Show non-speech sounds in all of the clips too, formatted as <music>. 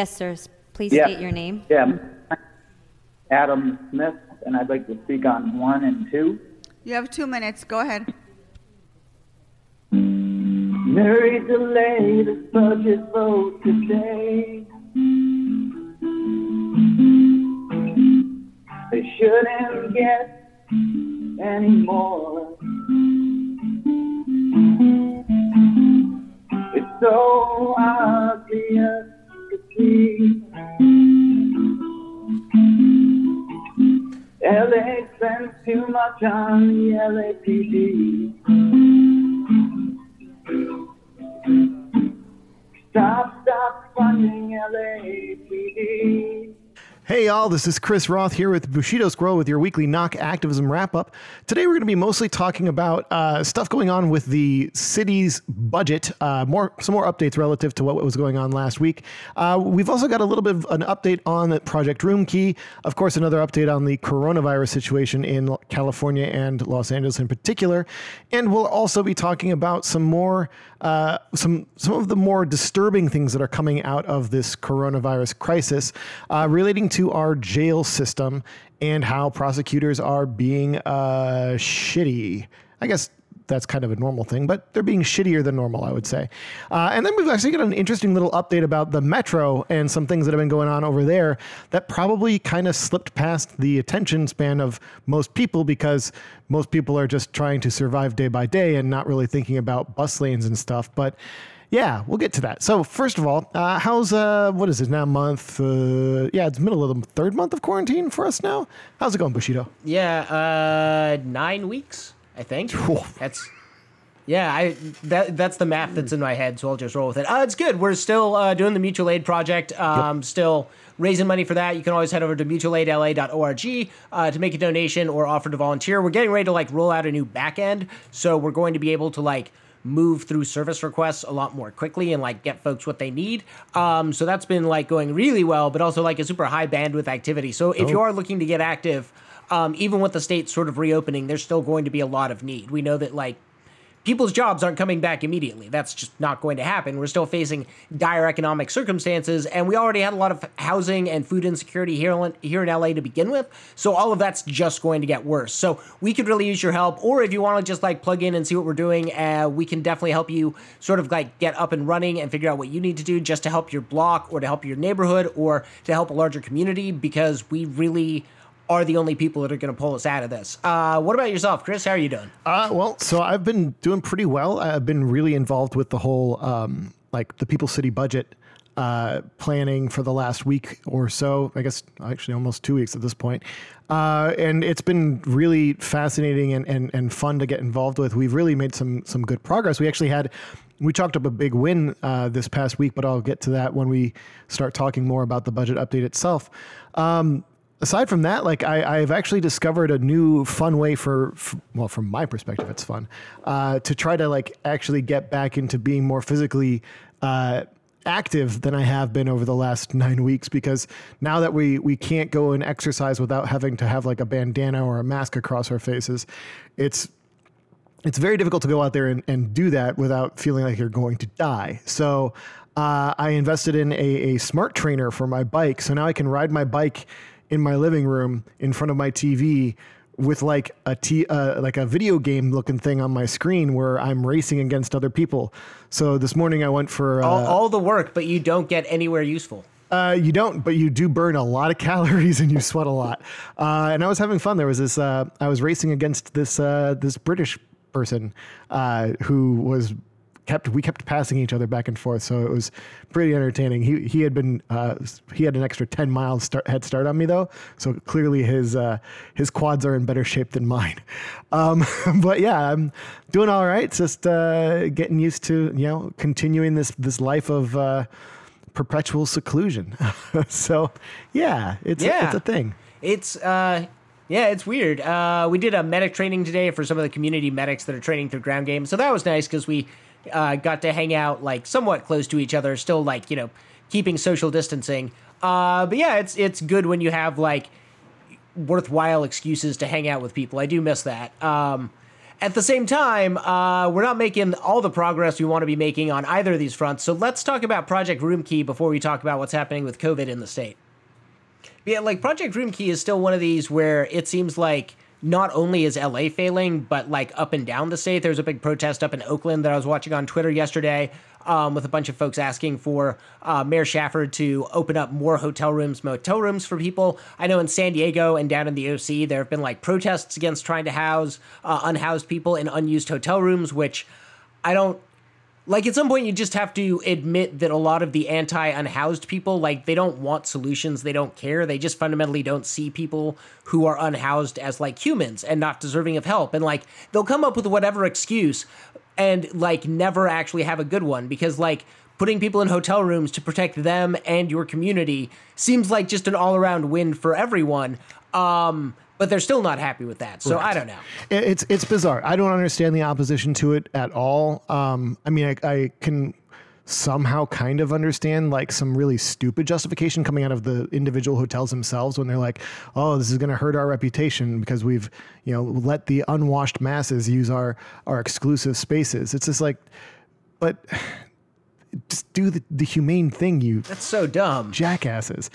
Yes, sir. Please Yeah. state your name. Yeah, Adam Smith, and I'd like to speak on one and two. You have two minutes. Go ahead. Mary delayed the budget vote today. They shouldn't get any more. It's so obvious to see. LA spends too much on the LAPD. Stop, stop funding LAPD. Hey, y'all, this is Chris Roth here with Bushido Squirrel with your weekly knock activism wrap up. Today, we're going to be mostly talking about uh, stuff going on with the city's budget, uh, more some more updates relative to what was going on last week. Uh, we've also got a little bit of an update on the Project Roomkey. Of course, another update on the coronavirus situation in California and Los Angeles in particular. And we'll also be talking about some more, uh, some, some of the more disturbing things that are coming out of this coronavirus crisis uh, relating to our jail system and how prosecutors are being uh, shitty. I guess that's kind of a normal thing, but they're being shittier than normal, I would say. Uh, and then we've actually got an interesting little update about the metro and some things that have been going on over there that probably kind of slipped past the attention span of most people because most people are just trying to survive day by day and not really thinking about bus lanes and stuff. But yeah, we'll get to that. So first of all, uh, how's uh, what is it now? Month? Uh, yeah, it's middle of the third month of quarantine for us now. How's it going, Bushido? Yeah, uh, nine weeks, I think. <laughs> That's yeah, I that that's the math that's in my head, so I'll just roll with it. Uh, it's good. We're still uh, doing the mutual aid project. Um, Still raising money for that. You can always head over to mutualaidla.org uh, to make a donation or offer to volunteer. We're getting ready to like roll out a new back end, so we're going to be able to like move through service requests a lot more quickly and like get folks what they need. Um, so that's been like going really well, but also like a super high bandwidth activity. So if you are looking to get active, um, even with the state sort of reopening, there's still going to be a lot of need. We know that like people's jobs aren't coming back immediately. That's just not going to happen. We're still facing dire economic circumstances, and we already had a lot of housing and food insecurity here in, here in LA to begin with. So all of that's just going to get worse. So we could really use your help, or if you want to just like plug in and see what we're doing, uh, we can definitely help you sort of like get up and running and figure out what you need to do just to help your block or to help your neighborhood or to help a larger community because we really are the only people that are going to pull us out of this. Uh, what about yourself, Chris? How are you doing? Uh, well, so I've been doing pretty well. I've been really involved with the whole um, like the People City budget uh, planning for the last week or so. I guess actually almost two weeks at this point. Uh, and it's been really fascinating and, and, and fun to get involved with. We've really made some some good progress. We actually had we chalked up a big win uh, this past week, but I'll get to that when we start talking more about the budget update itself. Um, aside from that, like I, I've actually discovered a new fun way for, f well, from my perspective, it's fun uh, to try to like actually get back into being more physically uh, active than I have been over the last <laughs> nine weeks. Because now that we we can't go and exercise without having to have like a bandana or a mask across our faces, it's it's very difficult to go out there and, and do that without feeling like you're going to die. So uh, I invested in a, a smart trainer for my bike. So now I can ride my bike in my living room in front of my TV with like a t uh, like a video game looking thing on my screen where I'm racing against other people. So this morning I went for uh, all, all the work, but you don't get anywhere useful. uh, you don't, but you do burn a lot of <laughs> calories and you sweat a lot. Uh, and I was having fun. There was this. Uh, I was racing against this uh, this British person uh, who was kept. We kept passing each other back and forth, so it was pretty entertaining. He he had been uh, he had an extra ten miles start, head start on me though, so clearly his uh, his quads are in better shape than mine. <laughs> Um, <laughs> but yeah, I'm doing all right. Just uh, getting used to you know continuing this this life of. Uh, perpetual seclusion. <laughs> so, yeah, it's Yeah. A, it's a thing. It's uh yeah, it's weird. Uh we did a medic training today for some of the community medics that are training through ground game. So that was nice cuz we uh got to hang out like somewhat close to each other, still like, you know, keeping social distancing. Uh but yeah, it's it's good when you have like worthwhile excuses to hang out with people. I do miss that. Um at the same time, uh, we're not making all the progress we want to be making on either of these fronts. So let's talk about Project Roomkey before we talk about what's happening with COVID in the state. Yeah, like Project Roomkey is still one of these where it seems like not only is LA failing, but like up and down the state. There was a big protest up in Oakland that I was watching on Twitter yesterday um, with a bunch of folks asking for uh, Mayor Shafford to open up more hotel rooms, motel rooms for people. I know in San Diego and down in the OC, there have been like protests against trying to house uh, unhoused people in unused hotel rooms, which I don't like at some point you just have to admit that a lot of the anti-unhoused people like they don't want solutions. They don't care. They just fundamentally don't see people who are unhoused as like humans and not deserving of help. And like they'll come up with whatever excuse and like never actually have a good one because like putting people in hotel rooms to protect them and your community seems like just an all-around win for everyone. Um but they're still not happy with that. So right. I don't know. It's it's bizarre. I don't understand the opposition to it at all. Um, I mean, I, I can somehow kind of understand like some really stupid justification coming out of the individual hotels themselves when they're like, "Oh, this is going to hurt our reputation because we've, you know, let the unwashed masses use our our exclusive spaces." It's just like but just do the, the humane thing, you. That's so dumb. Jackasses.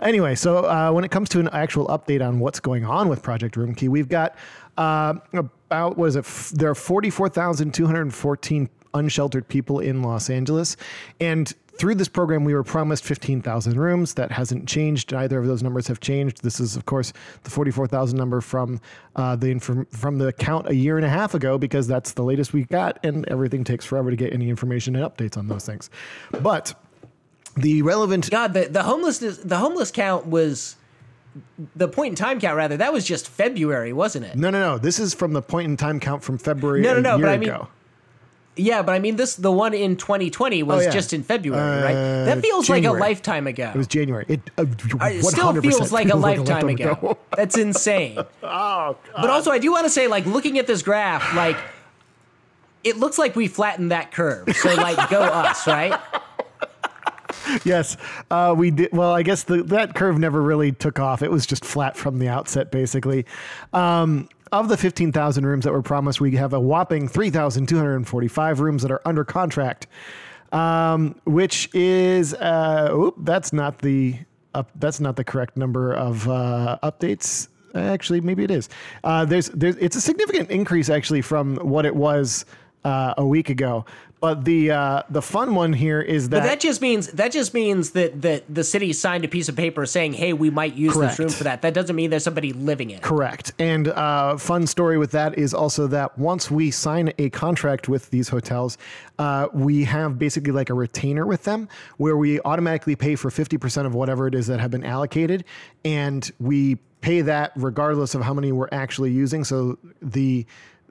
Anyway, so uh, when it comes to an actual update on what's going on with Project Roomkey, we've got uh, about, what is it? F- there are 44,214 unsheltered people in Los Angeles. And through this program, we were promised 15,000 rooms. That hasn't changed. Neither of those numbers have changed. This is, of course, the 44,000 number from uh, the inform- from the count a year and a half ago, because that's the latest we got, and everything takes forever to get any information and updates on those things. But the relevant God, the the homelessness the homeless count was the point in time count rather that was just February, wasn't it? No, no, no. This is from the point in time count from February. No, no, no. but I mean, yeah, but I mean, this the one in 2020 was oh, yeah. just in February, uh, right? That feels January. like a lifetime ago. It was January. It, uh, it still feels like feels a lifetime, like a lifetime ago. ago. <laughs> That's insane. <laughs> oh, God. But also, I do want to say, like, looking at this graph, like, it looks like we flattened that curve. So, like, go us, right? <laughs> yes, uh, we did. Well, I guess the, that curve never really took off. It was just flat from the outset, basically. Um, of the 15,000 rooms that were promised, we have a whopping 3,245 rooms that are under contract, um, which is uh, oop, that's not the up, that's not the correct number of uh, updates. Actually, maybe it is. Uh, there's there's it's a significant increase actually from what it was uh, a week ago. But the uh, the fun one here is that but that just means that just means that that the city signed a piece of paper saying, "Hey, we might use correct. this room for that." That doesn't mean there's somebody living in. It. Correct. And uh, fun story with that is also that once we sign a contract with these hotels, uh, we have basically like a retainer with them where we automatically pay for fifty percent of whatever it is that have been allocated, and we pay that regardless of how many we're actually using. So the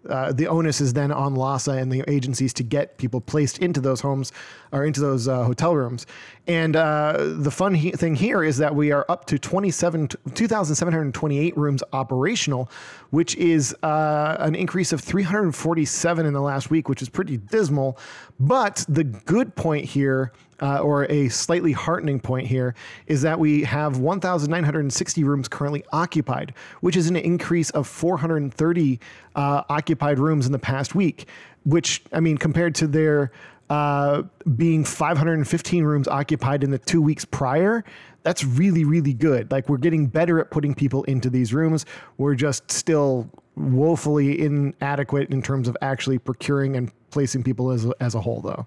uh, the onus is then on LAHSA and the agencies to get people placed into those homes or into those uh, hotel rooms. And uh, the fun he- thing here is that we are up to 27, 2,728 rooms operational, which is uh, an increase of 347 in the last week, which is pretty dismal. But the good point here uh, or a slightly heartening point here is that we have 1,960 rooms currently occupied, which is an increase of 430 uh, occupied rooms in the past week. Which I mean, compared to their uh, being 515 rooms occupied in the two weeks prior, that's really, really good. Like we're getting better at putting people into these rooms. We're just still woefully inadequate in terms of actually procuring and placing people as, as a whole, though.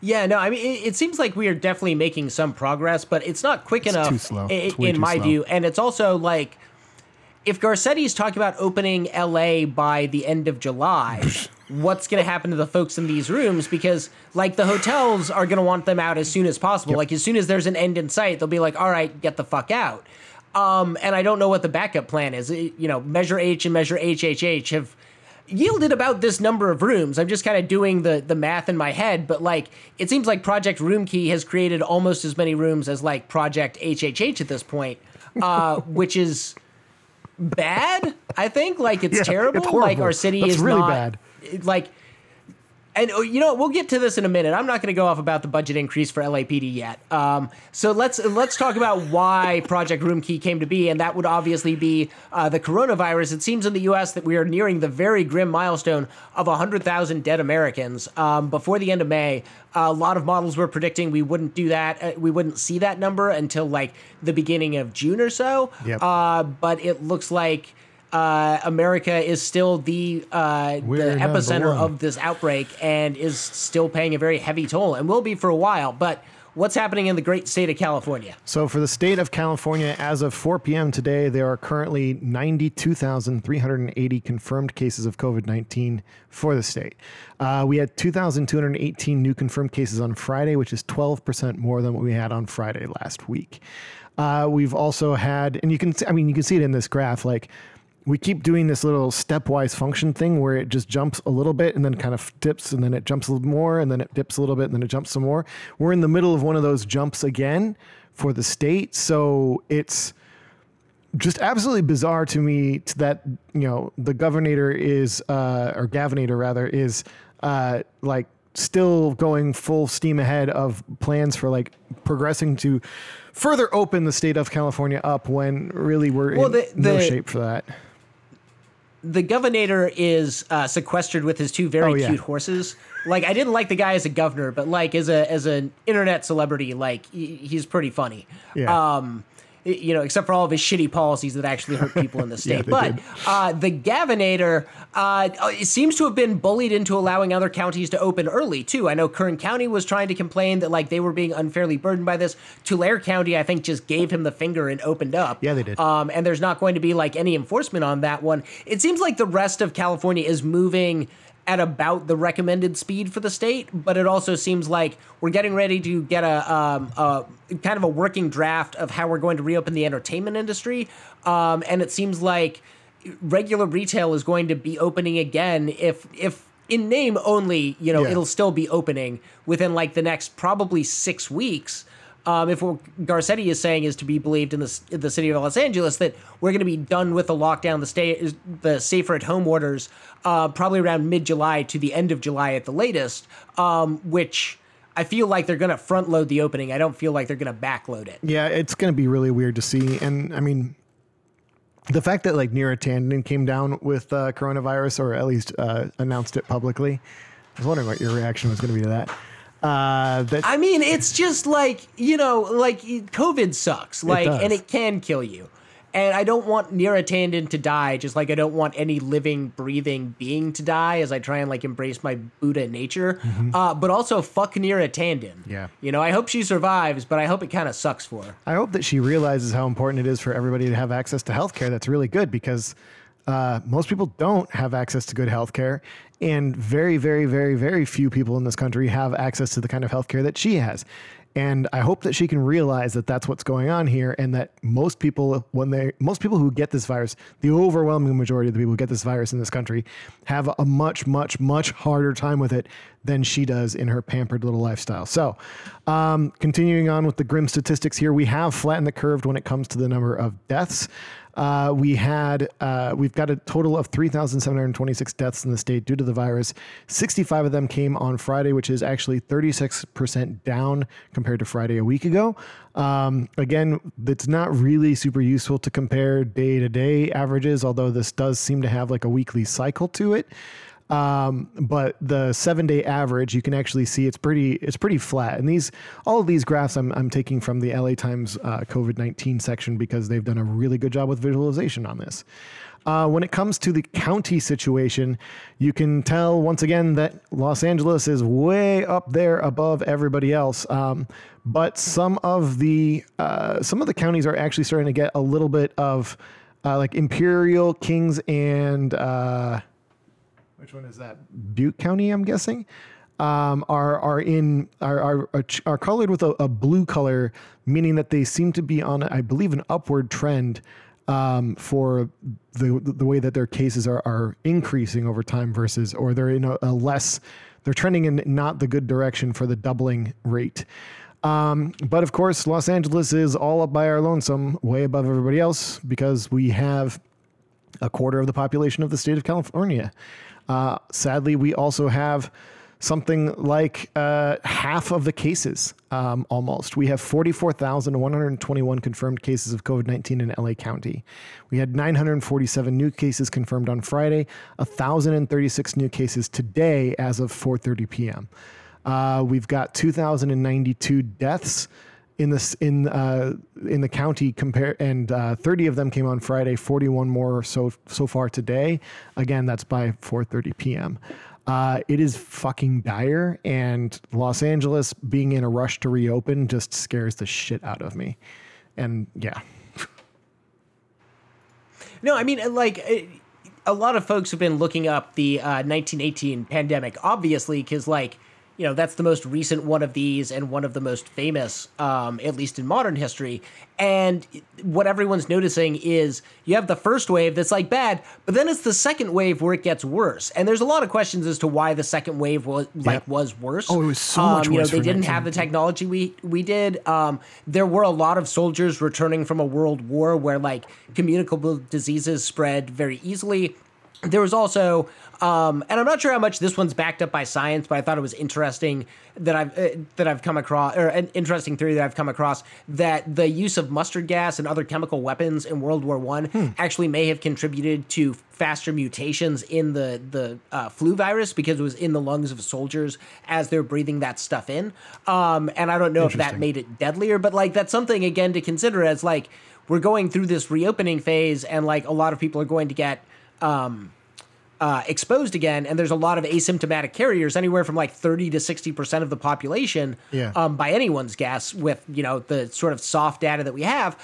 Yeah, no, I mean, it, it, seems like we are definitely making some progress, but it's not quick it's enough. Too slow. In my slow. view, and it's also like if Garcetti's talking about opening LA by the end of July, <laughs> what's going to happen to the folks in these rooms? Because like the hotels are going to want them out as soon as possible. Yep. Like as soon as there's an end in sight, they'll be like, "All right, get the fuck out." Um, and I don't know what the backup plan is. You know, Measure H and Measure HHH have yielded about this number of rooms. I'm just kind of doing the the math in my head, but like it seems like Project Roomkey has created almost as many rooms as like Project HHH at this point, uh, <laughs> which is bad. I think like it's yeah, terrible. It's like our city That's is really not bad. like and oh, you know we'll get to this in a minute. I'm not going to go off about the budget increase for LAPD yet. Um, so let's let's talk about why Project Roomkey came to be, and that would obviously be uh, the coronavirus. It seems in the U.S. that we are nearing the very grim milestone of 100,000 dead Americans um, before the end of May. a lot of models were predicting we wouldn't do that. Uh, we wouldn't see that number until like the beginning of June or so. Yep. Uh, but it looks like uh, America is still the uh, the epicenter of this outbreak and is still paying a very heavy toll and will be for a while. But what's happening in the great state of California? So, for the state of California, as of 4 p.m. today, there are currently 92,380 confirmed cases of COVID 19 for the state. Uh, we had 2,218 new confirmed cases on Friday, which is 12% more than what we had on Friday last week. Uh, we've also had, and you can, see- I mean, you can see it in this graph, like, we keep doing this little stepwise function thing where it just jumps a little bit and then kind of dips and then it jumps a little more and then it dips a little bit and then it jumps some more. We're in the middle of one of those jumps again for the state. So it's just absolutely bizarre to me that, you know, the governor is, uh, or Gavinator rather, is uh, like still going full steam ahead of plans for like progressing to further open the state of California up when really we're Well, in the- no the- shape for that. The governor is uh, sequestered with his two very Oh, yeah. cute horses. Like I didn't like the guy as a governor, but like as a as an internet celebrity, like he, he's pretty funny. Yeah. Um, you know, except for all of his shitty policies that actually hurt people in the <laughs> state. they but uh, the Gavinator uh, seems to have been bullied into allowing other counties to open early too. I know Kern County was trying to complain that like they were being unfairly burdened by this. Tulare County, I think, just gave him the finger and opened up. Yeah, they did. Um, and there's not going to be like any enforcement on that one. It seems like the rest of California is moving at about the recommended speed for the state, but it also seems like we're getting ready to get a, um, a kind of a working draft of how we're going to reopen the entertainment industry. Um, and it seems like regular retail is going to be opening again if if in name only, you know, Yeah. it'll still be opening within like the next probably six weeks. Um, if what Garcetti is saying is to be believed in the, the city of Los Angeles, that we're going to be done with the lockdown, the stay, the safer at home orders, uh, probably around mid July to the end of July at the latest, um, which I feel like they're going to front load the opening. I don't feel like they're going to backload it. Yeah, it's going to be really weird to see. And I mean, the fact that like Neera Tanden came down with uh, coronavirus, or at least uh, announced it publicly, I was wondering what your reaction was going to be to that. Uh, that I mean, it's just like you know, like COVID sucks, like, does. and it can kill you. And I don't want Neera Tanden to die, just like I don't want any living, breathing being to die, as I try and like embrace my Buddha nature. Uh, but also, fuck Neera Tanden. Mm-hmm. Yeah. you know, I hope she survives, but I hope it kind of sucks for her. I hope that she realizes how important it is for everybody to have access to healthcare. That's really good because uh, most people don't have access to good healthcare, and very, very, very, very few people in this country have access to the kind of healthcare that she has. And I hope that she can realize that that's what's going on here, and that most people, when they, most people who get this virus, the overwhelming majority of the people who get this virus in this country, have a much, much, much harder time with it than she does in her pampered little lifestyle. So, um, continuing on with the grim statistics here, we have flattened the curve when it comes to the number of deaths. Uh, we had uh, we've got a total of 3,726 deaths in the state due to the virus. 65 of them came on Friday, which is actually 36% down compared to Friday a week ago. Um, again, it's not really super useful to compare day to day averages, although this does seem to have like a weekly cycle to it. Um, but the seven day average, you can actually see it's pretty it's pretty flat. And these all of these graphs I'm, I'm taking from the LA Times uh, COVID nineteen section because they've done a really good job with visualization on this. Uh, when it comes to the county situation, you can tell once again that Los Angeles is way up there above everybody else. Um, but some of the uh, some of the counties are actually starting to get a little bit of uh, like Imperial, Kings, and uh, which one is that? Butte County, I'm guessing, um, are are in are are are, colored with a, a blue color, meaning that they seem to be on, I believe, an upward trend um, for the the way that their cases are are increasing over time versus, or they're in a, a less, they're trending in not the good direction for the doubling rate. Um, but of course, Los Angeles is all up by our lonesome, way above everybody else, because we have a quarter of the population of the state of California. Uh, sadly, we also have something like uh, half of the cases, um, almost. We have 44,121 confirmed cases of COVID 19 in LA County. We had 947 new cases confirmed on Friday, 1,036 new cases today as of 4:30 p.m. Uh, we've got 2,092 deaths in this in uh, in the county compare and uh, 30 of them came on Friday 41 more so so far today. Again that's by 4:30 p.m. Uh, it is fucking dire and Los Angeles being in a rush to reopen just scares the shit out of me. And yeah. <laughs> No, I mean, like, uh, a lot of folks have been looking up the uh, 1918 pandemic, obviously, because, like, you know, that's the most recent one of these and one of the most famous, um, at least in modern history. And what everyone's noticing is you have the first wave that's like bad, but then it's the second wave where it gets worse. And there's a lot of questions as to why the second wave was like Yep. was worse. Oh, it was so much You know, worse they didn't have the technology we we did. Um, there were a lot of soldiers returning from a world war where like communicable diseases spread very easily. There was also, um, and I'm not sure how much this one's backed up by science, but I thought it was interesting that I've uh, that I've come across, or an interesting theory that I've come across that the use of mustard gas and other chemical weapons in World War One actually may have contributed to faster mutations in the the uh, flu virus because it was in the lungs of soldiers as they're breathing that stuff in. Um, and I don't know if that made it deadlier, but like that's something again to consider as like we're going through this reopening phase, and like a lot of people are going to get um, uh, exposed again, and there's a lot of asymptomatic carriers, anywhere from like 30 to 60 percent of the population, Yeah. um, by anyone's guess, with you know the sort of soft data that we have.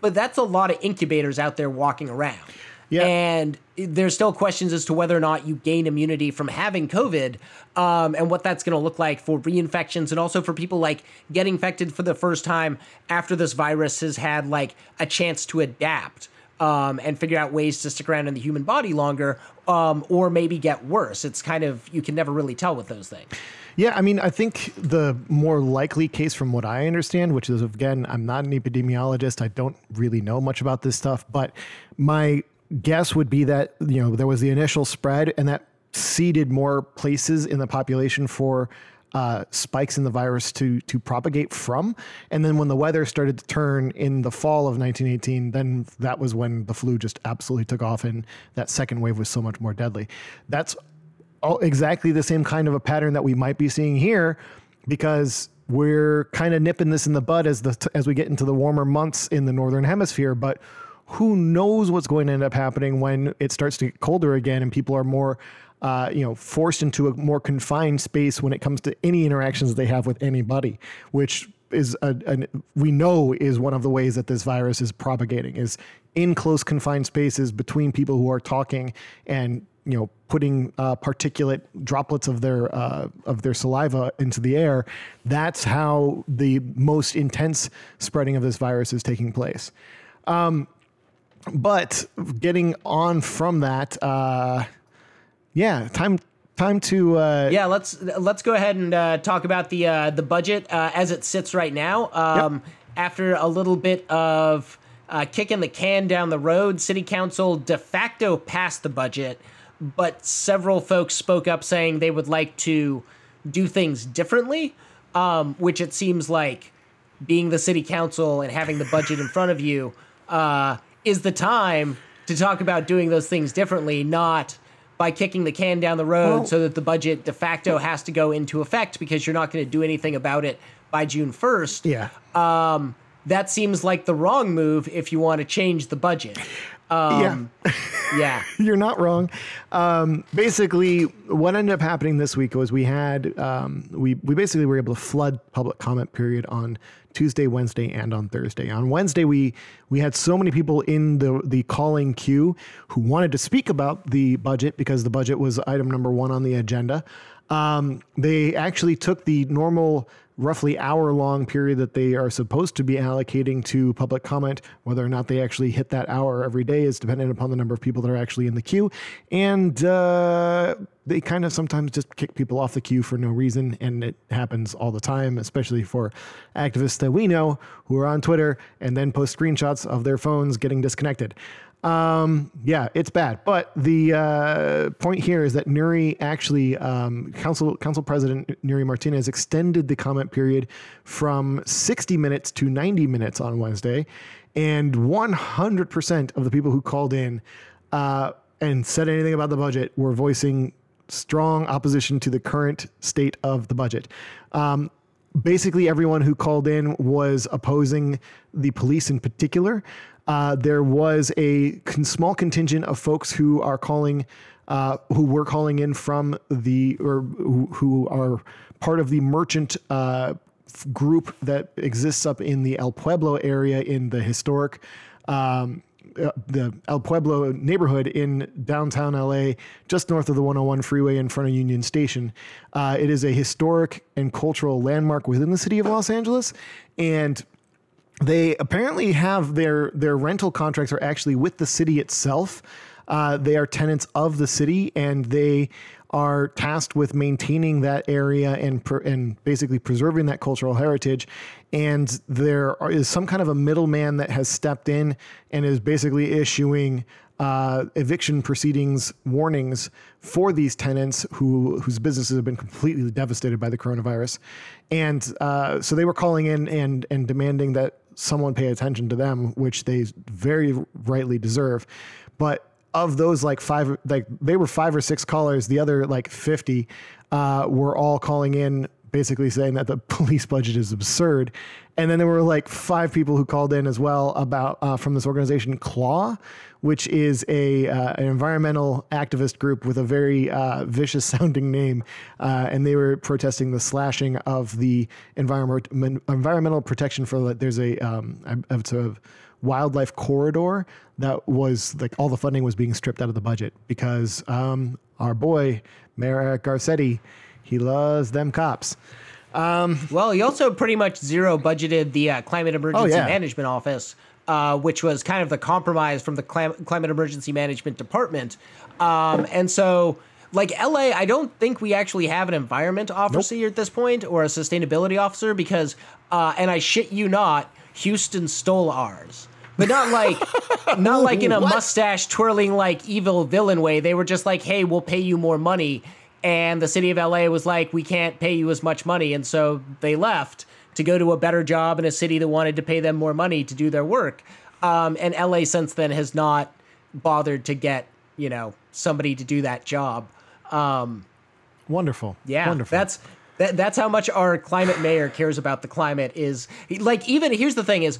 But that's a lot of incubators out there walking around. Yeah. And there's still questions as to whether or not you gain immunity from having COVID um, and what that's going to look like for reinfections and also for people like getting infected for the first time after this virus has had like a chance to adapt um, and figure out ways to stick around in the human body longer um, or maybe get worse. It's kind of, you can never really tell with those things. Yeah, I mean, I think the more likely case, from what I understand, which is again, I'm not an epidemiologist, I don't really know much about this stuff, but my guess would be that you know there was the initial spread, and that seeded more places in the population for uh, spikes in the virus to to propagate from. And then when the weather started to turn in the fall of 1918, then that was when the flu just absolutely took off, and that second wave was so much more deadly. That's all exactly the same kind of a pattern that we might be seeing here because we're kind of nipping this in the bud as the as we get into the warmer months in the northern hemisphere but who knows what's going to end up happening when it starts to get colder again and people are more uh, you know forced into a more confined space when it comes to any interactions they have with anybody which is a, an we know is one of the ways that this virus is propagating is in close confined spaces between people who are talking and you know putting uh, particulate droplets of their uh, of their saliva into the air. That's how the most intense spreading of this virus is taking place. Um, but getting on from that uh, yeah time time to uh, Yeah, let's let's go ahead and uh, talk about the uh, the budget uh, as it sits right now. Um, After a little bit of uh, kicking the can down the road, City Council de facto passed the budget, but several folks spoke up saying they would like to do things differently, um, which it seems like being the City Council and having the budget in front of you uh, is the time to talk about doing those things differently, not by kicking the can down the road Well- so that the budget de facto has to go into effect because you're not going to do anything about it by June 1st. yeah Um, that seems like the wrong move if you want to change the budget. Um, yeah. <laughs> <laughs> You're not wrong. Um, basically, what ended up happening this week was we had um, we we basically were able to flood public comment period on Tuesday, Wednesday, and on Thursday. On Wednesday, we we had so many people in the the calling queue who wanted to speak about the budget because the budget was item number one on the agenda. Um, they actually took the normal roughly hour long period that they are supposed to be allocating to public comment. Whether or not they actually hit that hour every day is dependent upon the number of people that are actually in the queue. And uh, they kind of sometimes just kick people off the queue for no reason. And it happens all the time, especially for activists that we know who are on Twitter and then post screenshots of their phones getting disconnected. Yeah, it's bad. But the uh, point here is that Nury actually, um, Council Council President Nury Martinez extended the comment period from 60 minutes to 90 minutes on Wednesday, and 100% of the people who called in uh, and said anything about the budget were voicing strong opposition to the current state of the budget. Um, basically everyone who called in was opposing the police in particular. Uh, there was a small contingent of folks who are calling, uh, who were calling in from the, or who, who are part of the merchant uh, group that exists up in the El Pueblo area in the historic. Um, uh, the El Pueblo neighborhood in downtown LA, just north of the 101 freeway in front of Union Station. Uh, it is a historic and cultural landmark within the city of Los Angeles, and they apparently have their their rental contracts are actually with the city itself. Uh, they are tenants of the city, and they are tasked with maintaining that area and and basically preserving that cultural heritage. And there are- is some kind of a middleman that has stepped in and is basically issuing uh, eviction proceedings warnings for these tenants who whose businesses have been completely devastated by the coronavirus, and uh, so they were calling in and and demanding that someone pay attention to them, which they very rightly deserve. But of those like five like they were five or six callers the other like 50 uh, were all calling in basically saying that the <laughs> police budget is absurd. And then there were like five people who called in as well about uh, from this organization claw which is a uh, an environmental activist group with a very uh, vicious <laughs> sounding name. Uh, and they were protesting the slashing of the environment environmental protection for the, there's a um, a wildlife corridor that was like all the funding was being stripped out of the budget because um, our boy Mayor Eric Garcetti, he loves them cops. Well, he also pretty much zero budgeted the uh, Climate Emergency Oh, yeah. Management Office, uh, which was kind of the compromise from the Clim- Climate Emergency Management Department. Um, and so, like LA, I don't think we actually have an environment officer here at this point or a sustainability officer because, uh, and I shit you not, Houston stole ours. But not like, <laughs> not like in a What? mustache twirling like evil villain way. They were just like, "Hey, we'll pay you more money," and the city of LA was like, "We can't pay you as much money," and so they left to go to a better job in a city that wanted to pay them more money to do their work. Um, and LA since then has not bothered to get you know somebody to do that job. Um, Wonderful. yeah, Wonderful. that's that, that's how much our climate mayor cares about the climate. Is like even here's the thing is,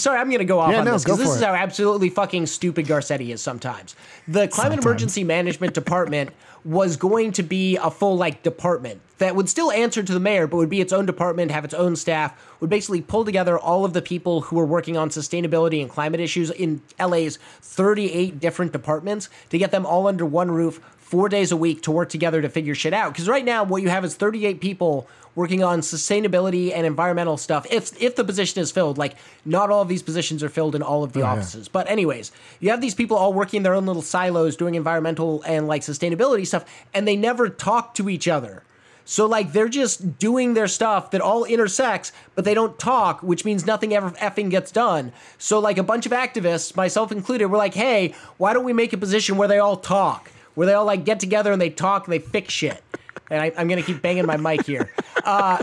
sorry, I'm gonna go off Yeah, on no, this because this is it. how absolutely fucking stupid Garcetti is sometimes. The climate Sometimes. emergency management department was going to be a full like department that would still answer to the mayor, but would be its own department, have its own staff, would basically pull together all of the people who were working on sustainability and climate issues in LA's 38 different departments to get them all under one roof four days a week to work together to figure shit out. Because right now, what you have is 38 people working on sustainability and environmental stuff. If if the position is filled, like not all of these positions are filled in all of the oh, offices. But anyways, you have these people all working in their own little silos, doing environmental and like sustainability stuff, and they never talk to each other. So like they're just doing their stuff that all intersects, but they don't talk, which means nothing ever effing gets done. So like a bunch of activists, myself included, were like, "Hey, why don't we make a position where they all talk, where they all like get together and they talk and they fix shit?" And I, I'm gonna keep banging my mic here. Uh,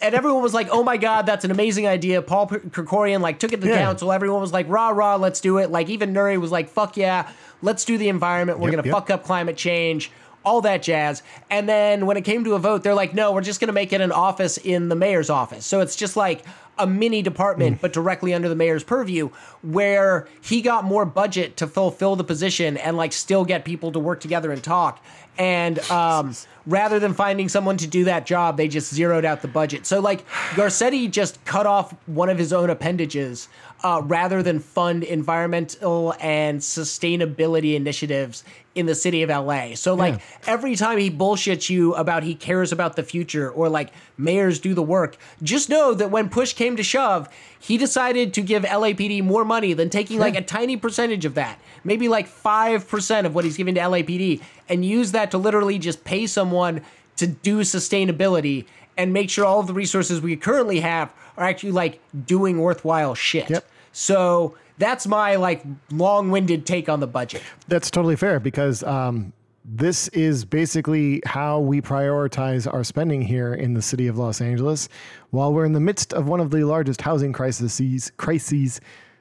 and everyone was like, "Oh my god, that's an amazing idea." Paul Krekorian like took it to Yeah. council. Everyone was like, "Rah rah, let's do it." Like even Nury was like, "Fuck yeah, let's do the environment. We're Yep, gonna yep. fuck up climate change." All that jazz. And then when it came to a vote, they're like, no, we're just going to make it an office in the mayor's office. So it's just like a mini department, but directly under the mayor's purview, where he got more budget to fulfill the position and like still get people to work together and talk. And um, rather than finding someone to do that job, they just zeroed out the budget. So like Garcetti just cut off one of his own appendages uh, rather than fund environmental and sustainability initiatives in the city of LA. So like Yeah. every time he bullshits you about he cares about the future or like mayors do the work, just know that when push came to shove, he decided to give LAPD more money than taking like a tiny percentage of that, maybe like 5% of what he's giving to LAPD and use that to literally just pay someone to do sustainability and make sure all of the resources we currently have are actually like doing worthwhile shit. Yep. So that's my like long-winded take on the budget. That's totally fair because um, this is basically how we prioritize our spending here in the city of Los Angeles, while we're in the midst of one of the largest housing crises, crises,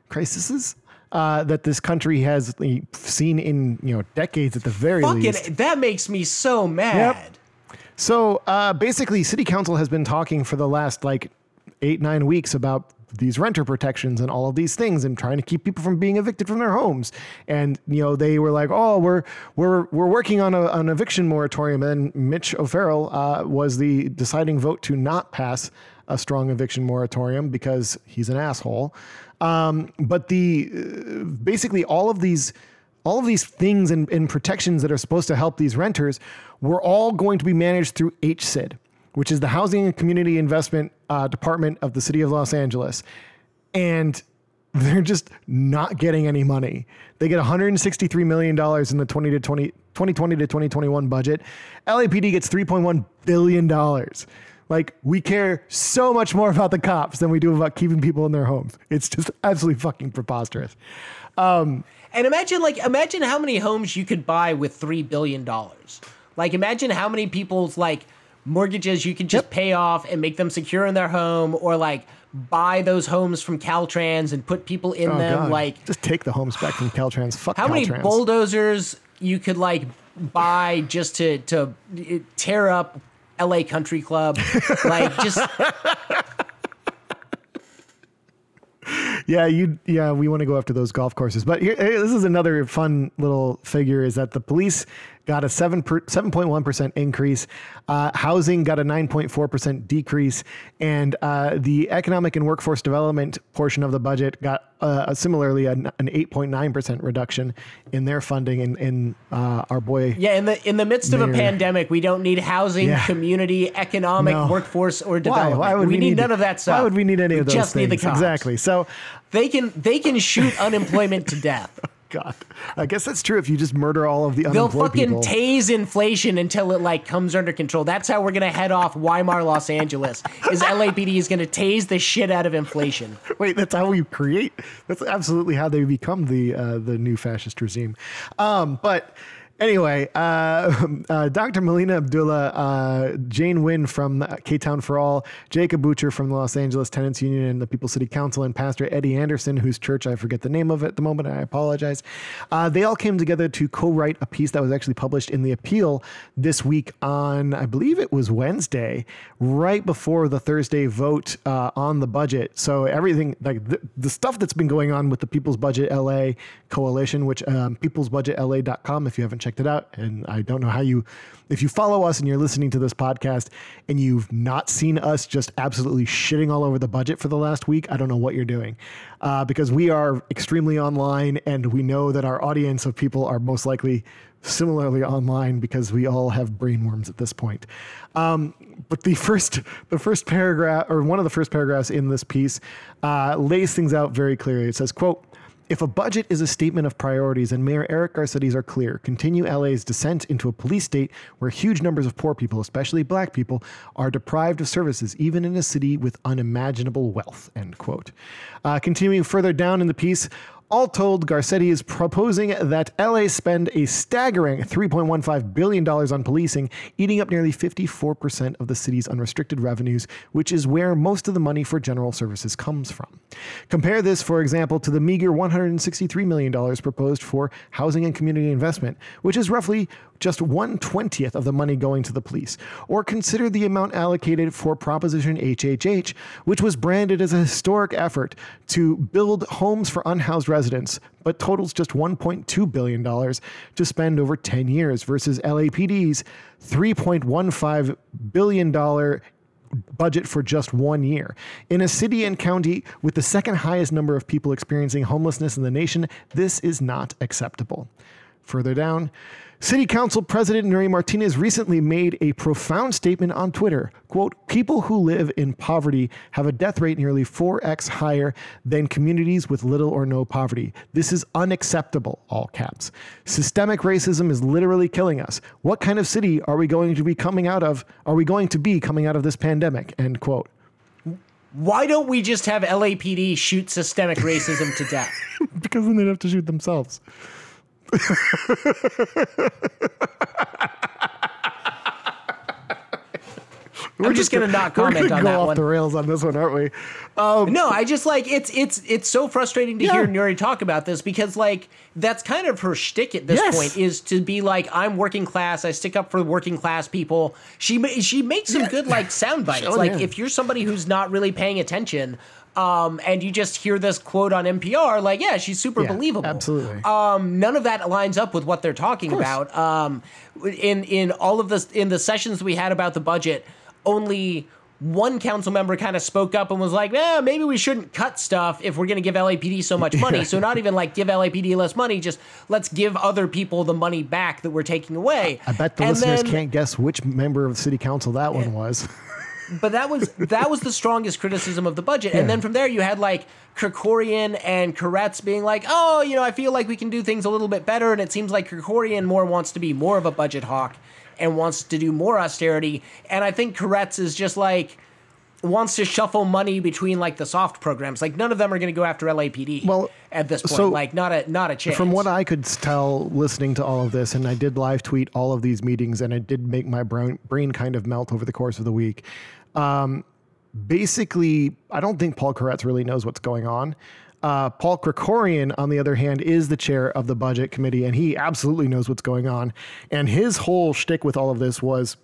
crises uh, that this country has seen in you know decades at the very Fucking least. that makes me so mad. So uh, basically, city council has been talking for the last like eight nine weeks about these renter protections and all of these things and trying to keep people from being evicted from their homes. And you know they were like oh we're we're we're working on a, an eviction moratorium. And Mitch O'Farrell uh, was the deciding vote to not pass a strong eviction moratorium because he's an asshole. Um, but the uh, basically all of these all of these things and, and protections that are supposed to help these renters were all going to be managed through HCID which is the Housing and Community Investment uh, Department of the City of Los Angeles. And <laughs> they're just not getting any money. They get $163 million in the 20 to 20, 2020 to 2021 budget. LAPD gets $3.1 billion. Like, we care so much more about the cops than we do about keeping people in their homes. It's just absolutely fucking preposterous. And imagine like imagine how many homes you could buy with three billion dollars. Like imagine how many people's like mortgages you can just pay off and make them secure in their home, or like buy those homes from Caltrans and put people in Oh, them. God. Like just take the homes back from Caltrans. Fuck how many bulldozers you could like buy just to to uh, tear up LA Country Club, like just <laughs> Yeah, you. Yeah, we want to go after those golf courses. But here- this is another fun little figure: is that the police got a seven seven point one percent increase, uh, housing got a nine point four percent decrease, and uh, the economic and workforce development portion of the budget got uh, similarly an, an eight point nine percent reduction in their funding. In, in uh, our boy, yeah. In the in the midst of a pandemic, we don't need housing, Yeah. community, economic, No. workforce, or development. Why Why would we, need, none of that stuff. Why would we need any We of those just things? need the cops. exactly. So. They can they can shoot unemployment to death. God, I guess that's true. If you just murder all of the other people. They'll fucking people. tase inflation until it like comes under control. That's how we're gonna head off Weimar, Los Angeles. Is LAPD is gonna tase the shit out of inflation. Wait, that's how we create. That's absolutely how they become the uh, the new fascist regime. Um, but anyway, uh, <laughs> uh, Dr. Melina Abdullah, uh, Jane Nguyen from K Town for All, Jacob Woocher from the Los Angeles Tenants Union and the People's City Council, and Pastor Eddie Anderson, whose church I forget the name of at the moment. I apologize. Uh, they all came together to co-write a piece that was actually published in the Appeal this week on, I believe it was Wednesday, right before the Thursday vote uh, on the budget. So everything like the, the stuff that's been going on with the People's Budget LA coalition, which um, peoplesbudgetla.com, if you haven't checked it out, and I don't know how you, if you follow us and you're listening to this podcast and you've not seen us just absolutely shitting all over the budget for the last week, I don't know what you're doing, uh, because we are extremely online and we know that our audience of people are most likely similarly online because we all have brainworms at this point. Um, but the first, the first paragraph, or one of the first paragraphs in this piece, uh, lays things out very clearly. It says, "quote." If a budget is a statement of priorities and Mayor Eric Garcetti's are clear, continue LA's descent into a police state where huge numbers of poor people, especially black people, are deprived of services, even in a city with unimaginable wealth, end quote. Uh, continuing further down in the piece, all told, Garcetti is proposing that LA spend a staggering $3.15 billion on policing, eating up nearly 54% of the city's unrestricted revenues, which is where most of the money for general services comes from. Compare this, for example, to the meager $163 million proposed for housing and community investment, which is roughly just 120th of the money going to the police. Or consider the amount allocated for Proposition HHH, which was branded as a historic effort to build homes for unhoused residents, but totals just $1.2 billion to spend over 10 years versus LAPD's $3.15 billion budget for just one year. In a city and county with the second highest number of people experiencing homelessness in the nation, this is not acceptable. Further down, City Council President Nury Martinez recently made a profound statement on Twitter. Quote, people who live in poverty have a death rate nearly 4x higher than communities with little or no poverty. This is unacceptable, all caps. Systemic racism is literally killing us. What kind of city are we going to be coming out of? Are we going to be coming out of this pandemic? End quote. Why don't we just have LAPD shoot systemic racism to death? <laughs> because then they'd have to shoot themselves. I'm just gonna not We're comment gonna on go that off one. the rails on this one, aren't we? Um, No, I just like it's it's it's so frustrating to Yeah. hear Nury talk about this because like that's kind of her shtick at this Yes. point is to be like I'm working class, I stick up for working class people. She she makes some good like sound bites. Oh, like yeah. if you're somebody who's not really paying attention, um, and you just hear this quote on NPR, like yeah, she's super Yeah, believable. absolutely. Um, none of that lines up with what they're talking about. Um, in in all of this in the sessions we had about the budget, only one council member kind of spoke up and was like, "Eh, maybe we shouldn't cut stuff if we're going to give LAPD so much money. <laughs> So not even like give LAPD less money, just let's give other people the money back that we're taking away." I bet the And listeners then- can't guess which member of the city council that one was. <laughs> but that was that was the strongest criticism of the budget. And then from there, you had like Krekorian and Koretz being like, "Oh, you know, I feel like we can do things a little bit better." And it seems like Krekorian more wants to be more of a budget hawk and wants to do more austerity. And I think Koretz is just like wants to shuffle money between like the soft programs. Like none of them are going to go after LAPD. Well, at this point, so like not a not a chance. From what I could tell listening to all of this, and I did live tweet all of these meetings, and it did make my brain, brain kind of melt over the course of the week. Um, basically, I don't think Paul Koretz really knows what's going on. Uh, Paul Krekorian, on the other hand, is the chair of the budget committee, and he absolutely knows what's going on. And his whole shtick with all of this was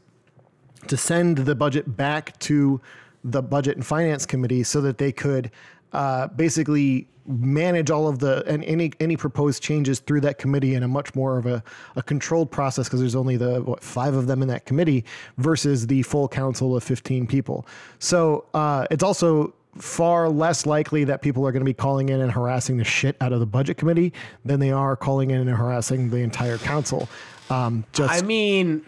to send the budget back to the budget and finance committee so that they could uh, basically manage all of the and any any proposed changes through that committee in a much more of a, a controlled process because there's only the what five of them in that committee versus the full council of 15 people so uh, it's also far less likely that people are going to be calling in and harassing the shit out of the budget committee than they are calling in and harassing the entire council um, just I mean,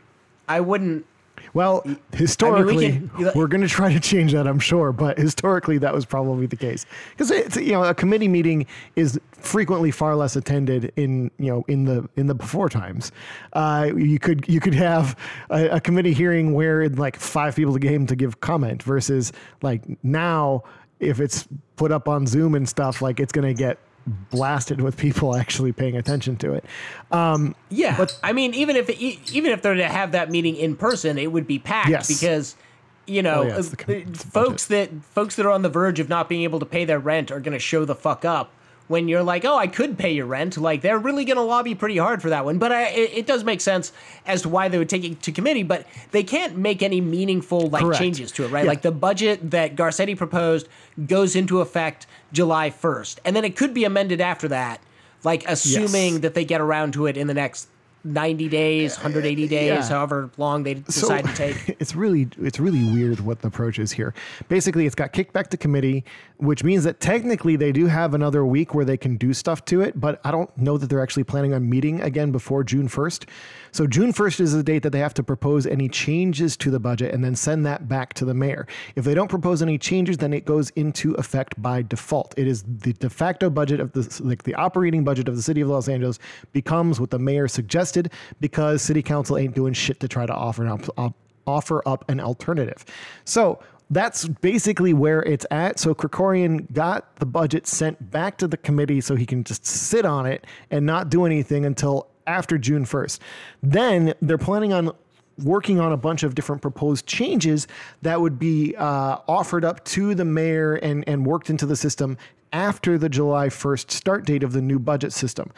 I wouldn't. Well, historically, can- we are going to try to change that, I'm sure, but historically, that was probably the case because it's you know a committee meeting is frequently far less attended in you know in the in the before times. Uh, you could you could have a, a committee hearing where like five people came to give comment versus like now if it's put up on Zoom and stuff, like it's going to get blasted with people <laughs> actually paying attention to it. Um, Yeah, but I mean, even if e- even if they're to have that meeting in person, it would be packed Yes. because you know Oh, yeah, the com- the folks that folks that are on the verge of not being able to pay their rent are going to show the fuck up when you're like, oh, I could pay your rent. Like they're really going to lobby pretty hard for that one. But I, it, it does make sense as to why they would take it to committee. But they can't make any meaningful like Correct. changes to it, right? Yeah. Like the budget that Garcetti proposed goes into effect July 1st, and then it could be amended after that. Like assuming Yes. that they get around to it in the next 90 days, 180 days, Yeah. however long they decide to take. <laughs> It's really it's really weird what the approach is here. Basically, it's got kicked back to committee, which means that technically they do have another week where they can do stuff to it, but I don't know that they're actually planning on meeting again before June 1st. So June 1st is the date that they have to propose any changes to the budget and then send that back to the mayor. If they don't propose any changes, then it goes into effect by default. It is the de facto budget of the like the operating budget of the city of Los Angeles becomes what the mayor suggested because city council ain't doing shit to try to offer an op- op- offer up an alternative. So that's basically where it's at. So Krekorian got the budget sent back to the committee so he can just sit on it and not do anything until after June 1st. Then they're planning on working on a bunch of different proposed changes that would be uh, offered up to the mayor and, and worked into the system after the July 1st start date of the new budget system.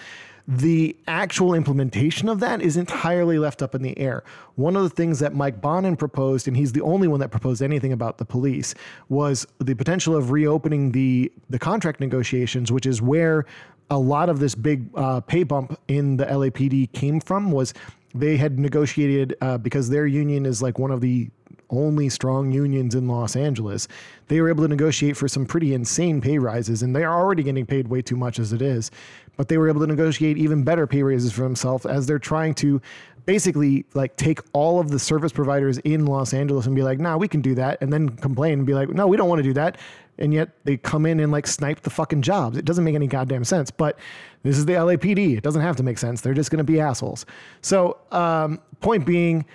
The actual implementation of that is entirely left up in the air. One of the things that Mike Bonin proposed, and he's the only one that proposed anything about the police, was the potential of reopening the, the contract negotiations, which is where a lot of this big uh, pay bump in the LAPD came from was they had negotiated uh, because their union is like one of the only strong unions in Los Angeles. They were able to negotiate for some pretty insane pay rises, and they are already getting paid way too much as it is. But they were able to negotiate even better pay raises for themselves as they're trying to basically like take all of the service providers in Los Angeles and be like, nah, we can do that, and then complain and be like, no, we don't want to do that. And yet they come in and like snipe the fucking jobs. It doesn't make any goddamn sense. But this is the LAPD. It doesn't have to make sense. They're just going to be assholes. So, um, point being,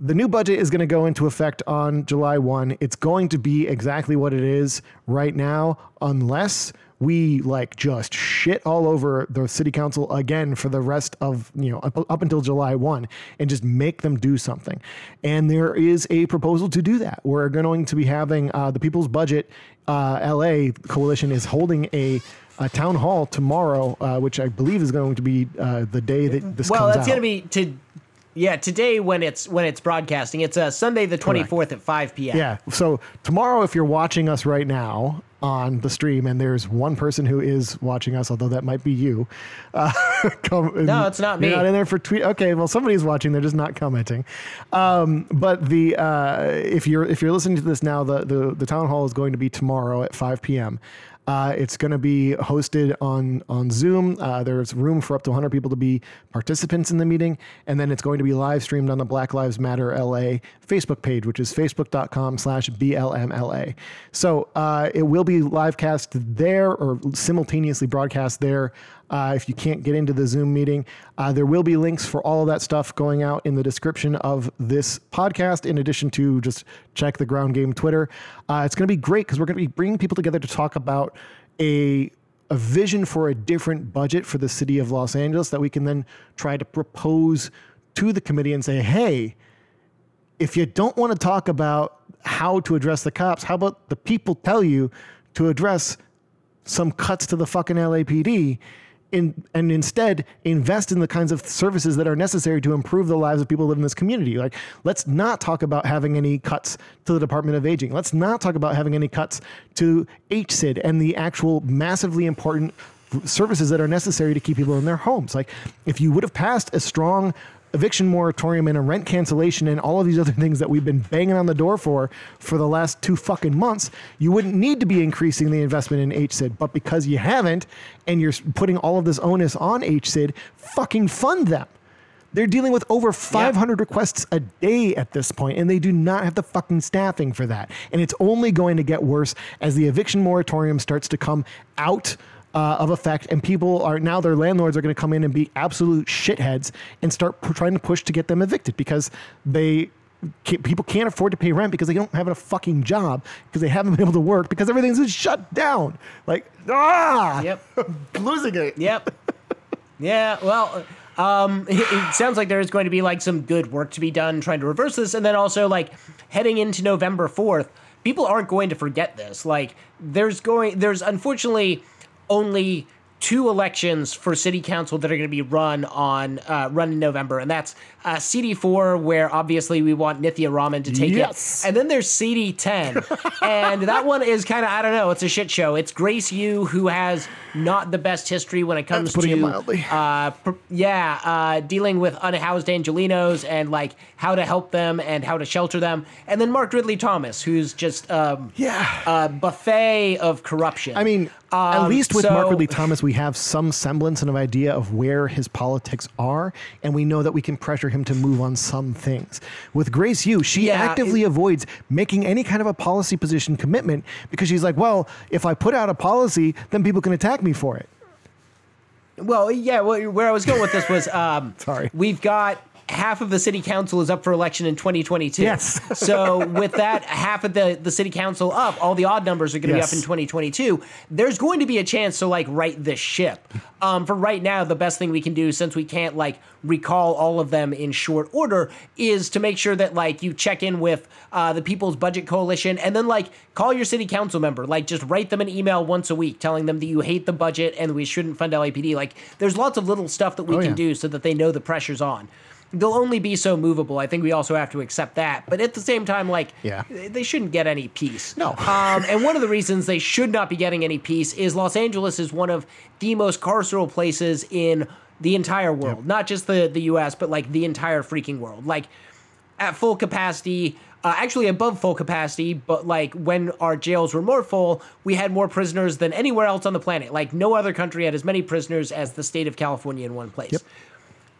the new budget is going to go into effect on July 1. It's going to be exactly what it is right now, unless we like just shit all over the city council again for the rest of, you know, up, up until July 1 and just make them do something. And there is a proposal to do that. We're going to be having uh, the People's Budget uh, LA coalition is holding a a town hall tomorrow, uh, which I believe is going to be uh, the day that this well, comes that's out. going to be to. Yeah, today when it's when it's broadcasting, it's uh, Sunday the twenty fourth at five p.m. Yeah. So tomorrow, if you're watching us right now on the stream, and there's one person who is watching us, although that might be you. <laughs> Uh, come, No, it's not you're me. Not in there for tweet. Okay, well, somebody's watching. They're just not commenting. Um, but the uh, if you're if you're listening to this now, the, the the town hall is going to be tomorrow at 5 p.m. Uh, it's going to be hosted on on Zoom. Uh, there's room for up to 100 people to be participants in the meeting, and then it's going to be live streamed on the Black Lives Matter LA Facebook page, which is facebook.com/slash blmla. So uh, it will be live cast there or simultaneously broadcast there. Uh, if you can't get into the Zoom meeting, uh, there will be links for all of that stuff going out in the description of this podcast, in addition to just check the ground game Twitter. Uh, it's going to be great because we're going to be bringing people together to talk about a a vision for a different budget for the city of Los Angeles that we can then try to propose to the committee and say, hey, if you don't want to talk about how to address the cops, how about the people tell you to address some cuts to the fucking LAPD in, and instead invest in the kinds of services that are necessary to improve the lives of people who live in this community. Like, let's not talk about having any cuts to the Department of Aging. Let's not talk about having any cuts to HSID and the actual massively important services that are necessary to keep people in their homes. Like, if you would have passed a strong eviction moratorium and a rent cancellation and all of these <laughs> other things that we've been banging on the door for for the last two fucking months, you wouldn't need to be increasing the investment in HSID. But because you haven't and you're putting all of this onus on HSID, fucking fund them. They're dealing with over 500 requests a day at this point, and they do not have the fucking staffing for that. And it's only going to get worse as the eviction moratorium starts to come out uh, of effect, and people are now their landlords are going to come in and be absolute shitheads and start p- trying to push to get them evicted because they. Can't, people can't afford to pay rent because they don't have a fucking job because they haven't been able to work because everything's just shut down. Like ah, Yep. <laughs> losing it. Yep. Yeah. Well, um, it, it sounds like there's going to be like some good work to be done trying to reverse this, and then also like heading into November fourth, people aren't going to forget this. Like, there's going, there's unfortunately only two elections for city council that are going to be run on uh, run in November, and that's uh, CD4, where obviously we want Nithya Raman to take Yes. it, and then there's CD10, <laughs> and that one is kind of I don't know, it's a shit show. It's Grace Yoo who has not the best history when it comes to it uh, pr- yeah, uh, dealing with unhoused Angelenos and like how to help them and how to shelter them, and then Mark Ridley Thomas, who's just um, Yeah. a buffet of corruption. I mean, at Um, least with so- Mark Ridley Thomas, we have some semblance and an idea of where his politics are, and we know that we can pressure him to move on some things. With Grace Yoo, she Yeah, actively it- avoids making any kind of a policy position commitment because she's like, well, if I put out a policy, then people can attack me for it. Well, yeah, well, where I was going with this was <laughs> um, Sorry. we've got half of the city council is up for election in 2022. Yes. <laughs> so with that half of the, the city council up, all the odd numbers are going to Yes. be up in 2022. There's going to be a chance to like right this ship. Um, for right now, the best thing we can do, since we can't like recall all of them in short order, is to make sure that like you check in with uh, the People's Budget Coalition and then like call your city council member. Like just write them an email once a week telling them that you hate the budget and we shouldn't fund LAPD. Like there's lots of little stuff that we Oh, can yeah. do so that they know the pressure's on. They'll only be so movable. I think we also have to accept that. But at the same time, like, Yeah. they shouldn't get any peace. No. <laughs> um, and one of the reasons they should not be getting any peace is Los Angeles is one of the most carceral places in the entire world. Not just the, the US, but like the entire freaking world. Like, at full capacity, uh, actually above full capacity, but like when our jails were more full, we had more prisoners than anywhere else on the planet. Like no other country had as many prisoners as the state of California in one place. Yep.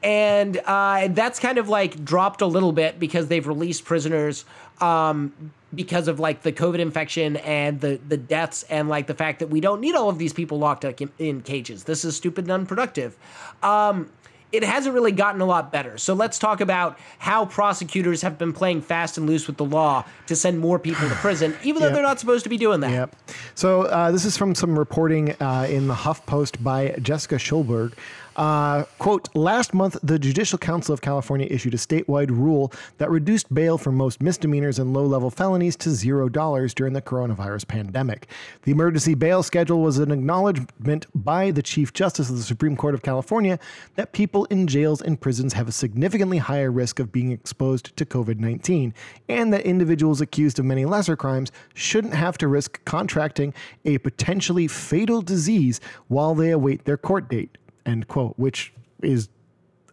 And uh, that's kind of like dropped a little bit because they've released prisoners um, because of like the COVID infection and the the deaths and like the fact that we don't need all of these people locked up in, in cages. This is stupid and unproductive. Um, it hasn't really gotten a lot better. So let's talk about how prosecutors have been playing fast and loose with the law to send more people to prison, <sighs> even though Yep. they're not supposed to be doing that. Yep. So uh, this is from some reporting uh, in the HuffPost by Jessica Schulberg. Uh, quote, last month, the Judicial Council of California issued a statewide rule that reduced bail for most misdemeanors and low level felonies to $0 during the coronavirus pandemic. The emergency bail schedule was an acknowledgement by the Chief Justice of the Supreme Court of California that people in jails and prisons have a significantly higher risk of being exposed to COVID 19, and that individuals accused of many lesser crimes shouldn't have to risk contracting a potentially fatal disease while they await their court date. End quote, which is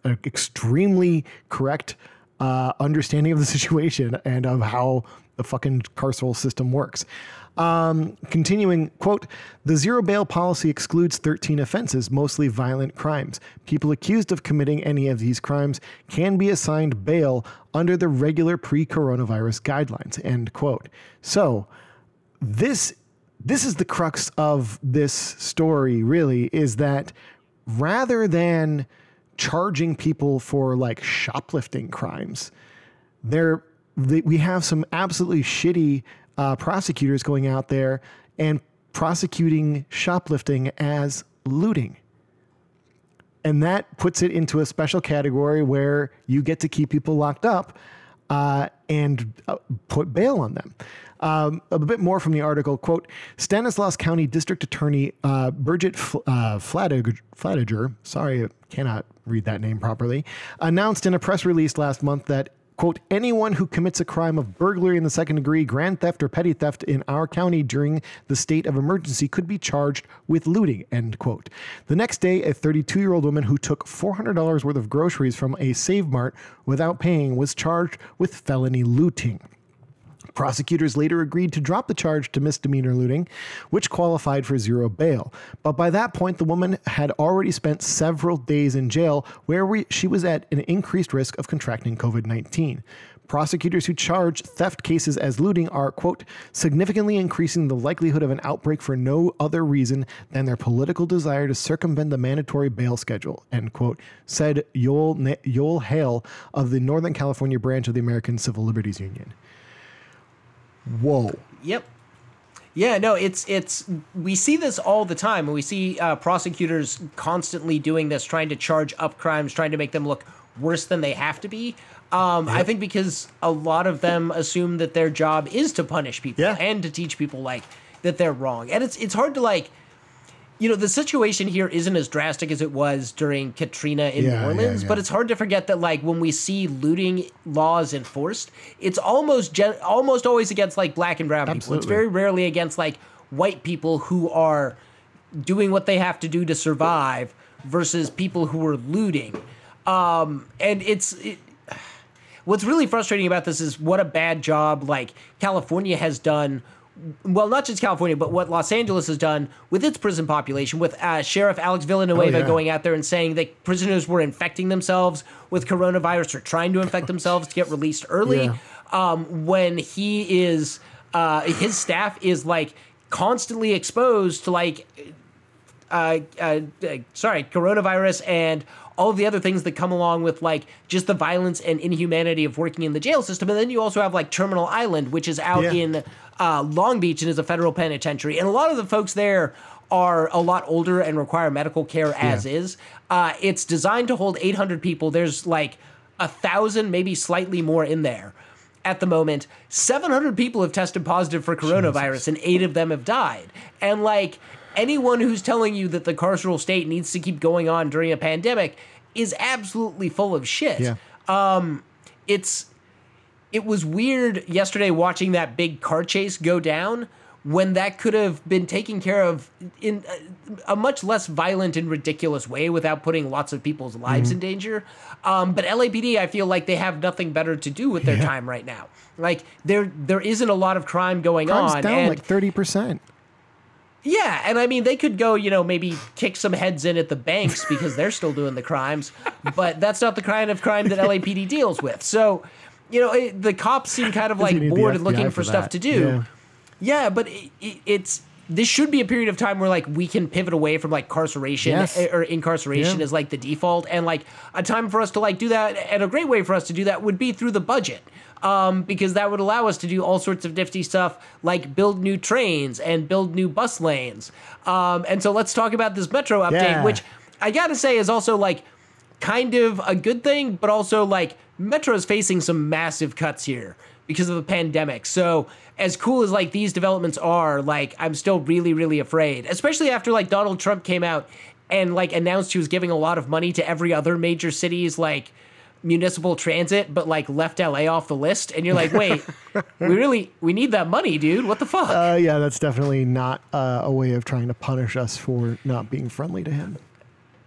an extremely correct uh, understanding of the <laughs> situation and of how the fucking carceral system works. Um, continuing, quote, the zero bail policy excludes 13 offenses, mostly violent crimes. People accused of committing any of these crimes can be assigned bail under the regular pre coronavirus guidelines, end quote. So, this this is the crux of this story really is that rather than charging people for like shoplifting crimes there they, we have some absolutely shitty uh, prosecutors going out there and prosecuting shoplifting as looting. And that puts it into a special category where you get to keep people locked up uh, and uh, put bail on them. Um, a bit more from the article quote Stanislaus County District Attorney uh, Bridget F- uh, Flatiger, Flatiger, sorry, I cannot read that name properly, announced in a press release last month that quote, anyone who commits a crime of burglary in the second degree, grand theft, or petty theft in our county during the state of emergency could be charged with looting, end quote. The next day, a 32 year old woman who took $400 worth of groceries from a Save Mart without paying was charged with felony looting. Prosecutors later agreed to drop the charge to misdemeanor looting, which qualified for zero bail. But by that point, the woman had already spent several days in jail where we, she was at an increased risk of contracting COVID 19. Prosecutors who charge theft cases as looting are, quote, significantly increasing the likelihood of an outbreak for no other reason than their political desire to circumvent the mandatory bail schedule, end quote, said Yoel, Yoel Hale of the Northern California branch of the American Civil Liberties Union. Whoa. Yep. Yeah, no, it's it's we see this all the time. We see uh, prosecutors constantly doing this, trying to charge up crimes, trying to make them look worse than they have to be. Um, I think because a lot of them assume that their job is to punish people Yeah. and to teach people like that they're wrong, and it's it's hard to like. You know, the situation here isn't as drastic as it was during Katrina in Yeah, New Orleans, yeah. but it's hard to forget that like when we see looting laws enforced, it's almost gen- almost always against like black and brown people. It's very rarely against like white people who are doing what they have to do to survive versus people who are looting. Um, and it's it, what's really frustrating about this is what a bad job like California has done. Well, not just California, but what Los Angeles has done with its prison population, with uh, Sheriff Alex Villanueva Oh, yeah. going out there and saying that prisoners were infecting themselves with coronavirus or trying to infect themselves to get released early. Yeah. Um, when he is, uh, his staff is like constantly exposed to like uh, uh, uh, sorry, coronavirus and all of the other things that come along with like just the violence and inhumanity of working in the jail system. And then you also have like Terminal Island, which is out Yeah. in uh, Long Beach and is a federal penitentiary. And a lot of the folks there are a lot older and require medical care as Yeah. is. Uh, it's designed to hold 800 people. There's like a thousand, maybe slightly more in there at the moment. 700 people have tested positive for coronavirus and eight of them have died. And like anyone who's telling you that the carceral state needs to keep going on during a pandemic is absolutely full of shit. Yeah. It's it was weird yesterday watching that big car chase go down when that could have been taken care of in a, a much less violent and ridiculous way without putting lots of people's lives Mm-hmm. in danger. Um, but LAPD, I feel like they have nothing better to do with their Yeah. time right now. Like there, there isn't a lot of crime going Crime's on, down and like 30%. Yeah, and I mean they could go, you know, maybe kick some heads in at the banks because they're still doing the crimes, but that's not the kind of crime that LAPD deals with. So, you know, it, the cops seem kind of like bored and looking for, stuff to do. Yeah. Yeah, but it, it, it's this should be a period of time where like we can pivot away from like incarceration Yes. or incarceration Yeah. as like the default and like a time for us to like do that and a great way for us to do that would be through the budget um, because that would allow us to do all sorts of nifty stuff like build new trains and build new bus lanes um, and so let's talk about this metro update Yeah. which i gotta say is also like kind of a good thing, but also like Metro is facing some massive cuts here because of the pandemic. So as cool as like these developments are, like I'm still really, really afraid, especially after like Donald Trump came out and like announced he was giving a lot of money to every other major city's like municipal transit, but like left LA off the list. And you're like, wait, <laughs> we really we need that money, dude. What the fuck? Uh, yeah, that's definitely not uh, a way of trying to punish us for not being friendly to him.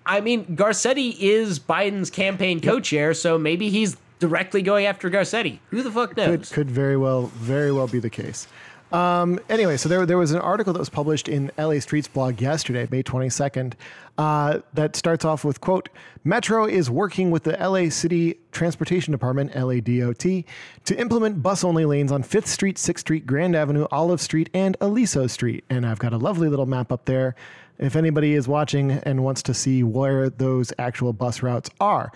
I mean, Garcetti is Biden's campaign co-chair, so maybe he's directly going after Garcetti. Who the fuck knows? Could, could very well, very well be the case. Um, anyway, so there, there was an article that was published in LA Streets blog yesterday, May 22nd, uh, that starts off with, quote, Metro is working with the LA City Transportation Department, LADOT, to implement bus-only lanes on 5th Street, 6th Street, Grand Avenue, Olive Street, and Aliso Street. And I've got a lovely little map up there if anybody is watching and wants to see where those actual bus routes are.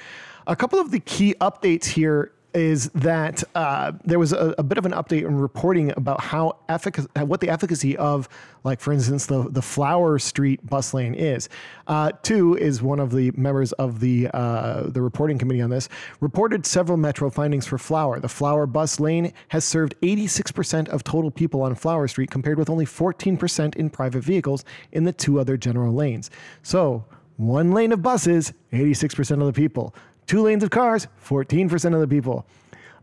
A couple of the key updates here is that uh, there was a, a bit of an update in reporting about how efficacy, what the efficacy of, like for instance, the the Flower Street bus lane is. Uh, two is one of the members of the uh, the reporting committee on this reported several metro findings for Flower. The Flower bus lane has served 86% of total people on Flower Street, compared with only 14% in private vehicles in the two other general lanes. So one lane of buses, 86% of the people. Two lanes of cars, 14% of the people.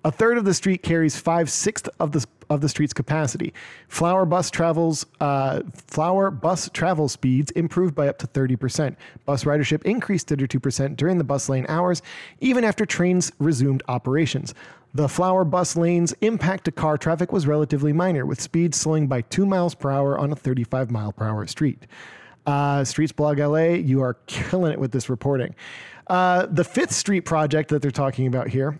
A third of the street carries five sixths of the of the street's capacity. Flower bus travels. Uh, flower bus travel speeds improved by up to 30%. Bus ridership increased 32% during the bus lane hours, even after trains resumed operations. The flower bus lane's impact to car traffic was relatively minor, with speeds slowing by two miles per hour on a 35 mile per hour street. Uh, Streets Blog LA, you are killing it with this reporting. Uh, the Fifth Street project that they're talking about here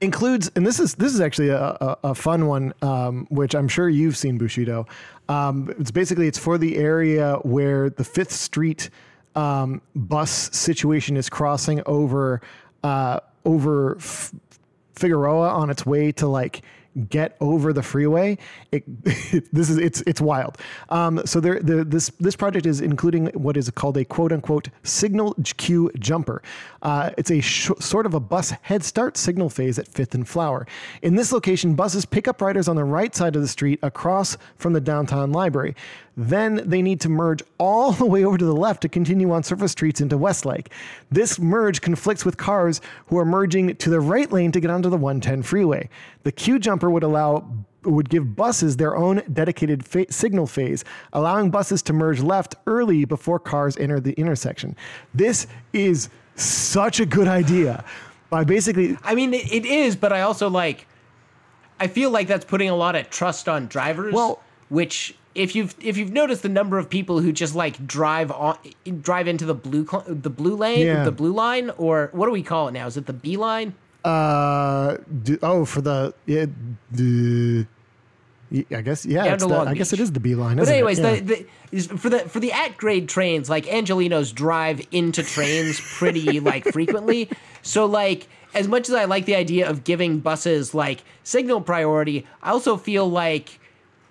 includes, and this is this is actually a, a, a fun one, um, which I'm sure you've seen Bushido. Um, it's basically it's for the area where the Fifth Street um, bus situation is crossing over uh, over F- Figueroa on its way to like get over the freeway. It, <laughs> this is it's it's wild. Um, so there, the, this this project is including what is called a quote unquote signal queue jumper. Uh, it's a sh- sort of a bus head start signal phase at Fifth and Flower. In this location, buses pick up riders on the right side of the street across from the downtown library. Then they need to merge all the way over to the left to continue on surface streets into Westlake. This merge conflicts with cars who are merging to the right lane to get onto the 110 freeway. The queue jumper would allow would give buses their own dedicated fa- signal phase, allowing buses to merge left early before cars enter the intersection. This is such a good idea. By basically I mean, it, is, but I also like. I feel like that's putting a lot of trust on drivers. Well- which if you've if you've noticed the number of people who just like drive on drive into the blue cl- the blue lane Yeah. the blue line or what do we call it now? Is it the B line? Uh d- oh for the yeah, the I guess yeah, Down to the- Long I guess Beach. it is the B line. But anyways, Yeah. the, the for the for the at grade trains, like Angelenos drive into trains pretty like frequently. So like as much as I like the idea of giving buses like signal priority, I also feel like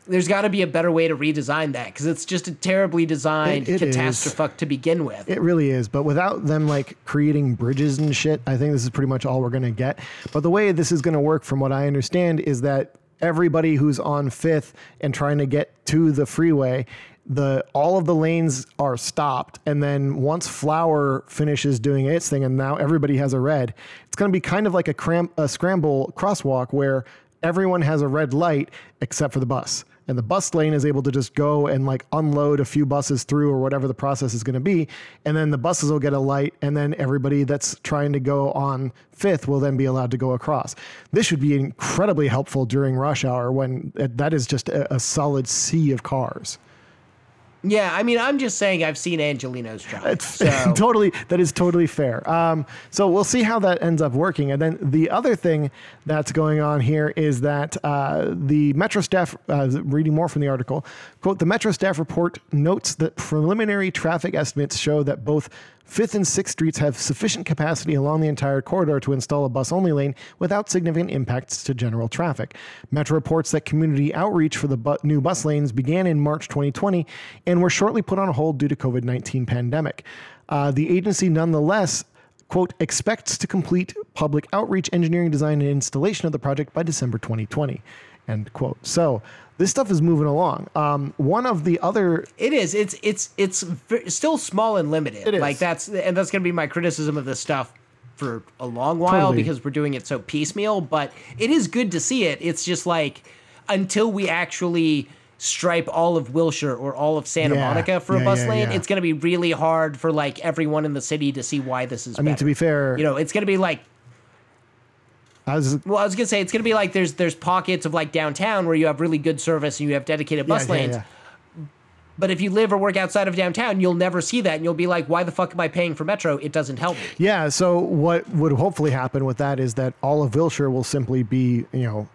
there's got to be a better way to redesign that because it's just a terribly designed It- it is. catastrophe to begin with. It really is, but without them like creating bridges and shit, I think this is pretty much all we're gonna get. But the way this is gonna work, from what I understand, is that everybody who's on Fifth and trying to get to the freeway, the all of the lanes are stopped, and then once Flower finishes doing its thing, and now everybody has a red, it's gonna be kind of like a, cram- a scramble crosswalk where everyone has a red light except for the bus and the bus lane is able to just go and like unload a few buses through or whatever the process is going to be. And then the buses will get a light and then everybody that's trying to go on fifth will then be allowed to go across. This should be incredibly helpful during rush hour when uh, that is just a, a solid sea of cars Yeah, I mean, I'm just saying I've seen Angelenos job. It's so. <laughs> totally that is totally fair. Um, so we'll see how that ends up working. And then the other thing that's going on here is that uh, the Metro staff, uh, reading more from the article, quote: the Metro staff report notes that preliminary traffic estimates show that both Fifth and Sixth Streets have sufficient capacity along the entire corridor to install a bus only lane without significant impacts to general traffic. Metro reports that community outreach for the bu- new bus lanes began in March 2020 and were shortly put on hold due to COVID-19 pandemic. Uh, the agency nonetheless quote expects to complete public outreach engineering design and installation of the project by December 2020 end quote so this stuff is moving along um, one of the other It is. It's it's it's still small and limited. It is. Like that's and that's going to be my criticism of this stuff for a long while Totally. because we're doing it so piecemeal. But it is good to see it. It's just like until we actually stripe all of Wilshire or all of Santa Yeah. Monica for a bus yeah, lane, yeah. it's going to be really hard for like everyone in the city to see why this is. i mean to be fair you know, it's going to be like I was, well, I was gonna say it's gonna be like there's there's pockets of like downtown where you have really good service and you have dedicated bus yeah, yeah, lanes. yeah. But if you live or work outside of downtown, you'll never see that, and you'll be like, "Why the fuck am I paying for Metro? It doesn't help me." Yeah. So what would hopefully happen with that is that all of Wilshire will simply be, you know,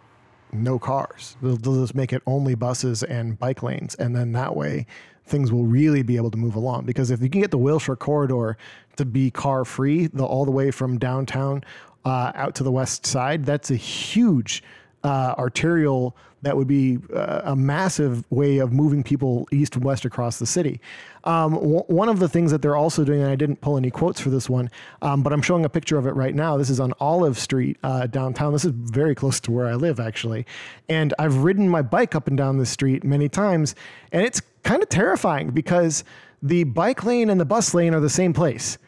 no cars. They'll, they'll just make it only buses and bike lanes, and then that way things will really be able to move along. Because if you can get the Wilshire corridor to be car free, the all the way from downtown uh, out to the west side, that's a huge uh, arterial that would be uh, a massive way of moving people east and west across the city. Um, w- one of the things that they're also doing, and I didn't pull any quotes for this one, um, but I'm showing a picture of it right now. This is on Olive Street uh, downtown. This is very close to where I live, actually. And I've ridden my bike up and down this street many times, and it's kind of terrifying because the bike lane and the bus lane are the same place.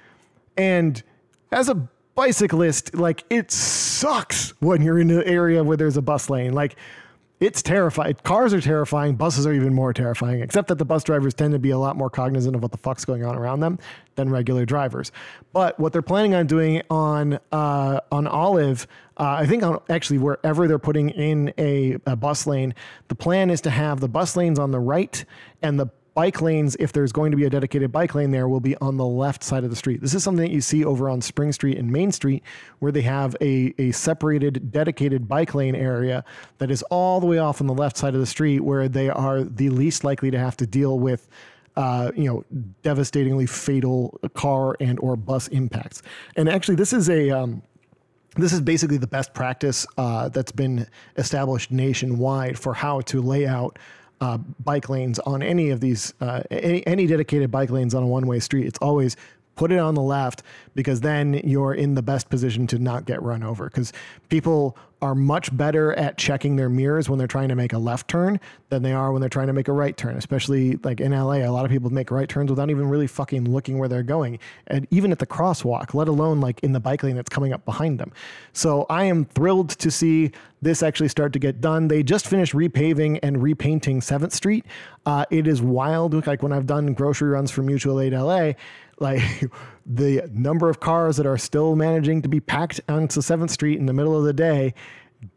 And as a bicyclist, like it sucks when you're in an area where there's a bus lane. Like it's terrifying. Cars are terrifying. Buses are even more terrifying, except that the bus drivers tend to be a lot more cognizant of what the fuck's going on around them than regular drivers. But what they're planning on doing on uh, on Olive, uh, I think on actually wherever they're putting in a, a bus lane, the plan is to have the bus lanes on the right and the bike lanes, if there's going to be a dedicated bike lane there, will be on the left side of the street. This is something that you see over on Spring Street and Main Street, where they have a, a separated, dedicated bike lane area that is all the way off on the left side of the street, where they are the least likely to have to deal with. Uh, you know, devastatingly fatal car and or bus impacts. And actually, this is a um, this is basically the best practice uh, that's been established nationwide for how to lay out uh, bike lanes on any of these uh, any, any dedicated bike lanes on a one-way street. It's always put it on the left because then you're in the best position to not get run over. Because people are much better at checking their mirrors when they're trying to make a left turn than they are when they're trying to make a right turn especially like in LA a lot of people make right turns without even really fucking looking where they're going and even at the crosswalk let alone like in the bike lane that's coming up behind them. So I am thrilled to see this actually start to get done. They just finished repaving and repainting 7th Street. Uh, it is wild. Like when I've done grocery runs for Mutual Aid LA like <laughs> the number of cars that are still managing to be packed onto 7th Street in the middle of the day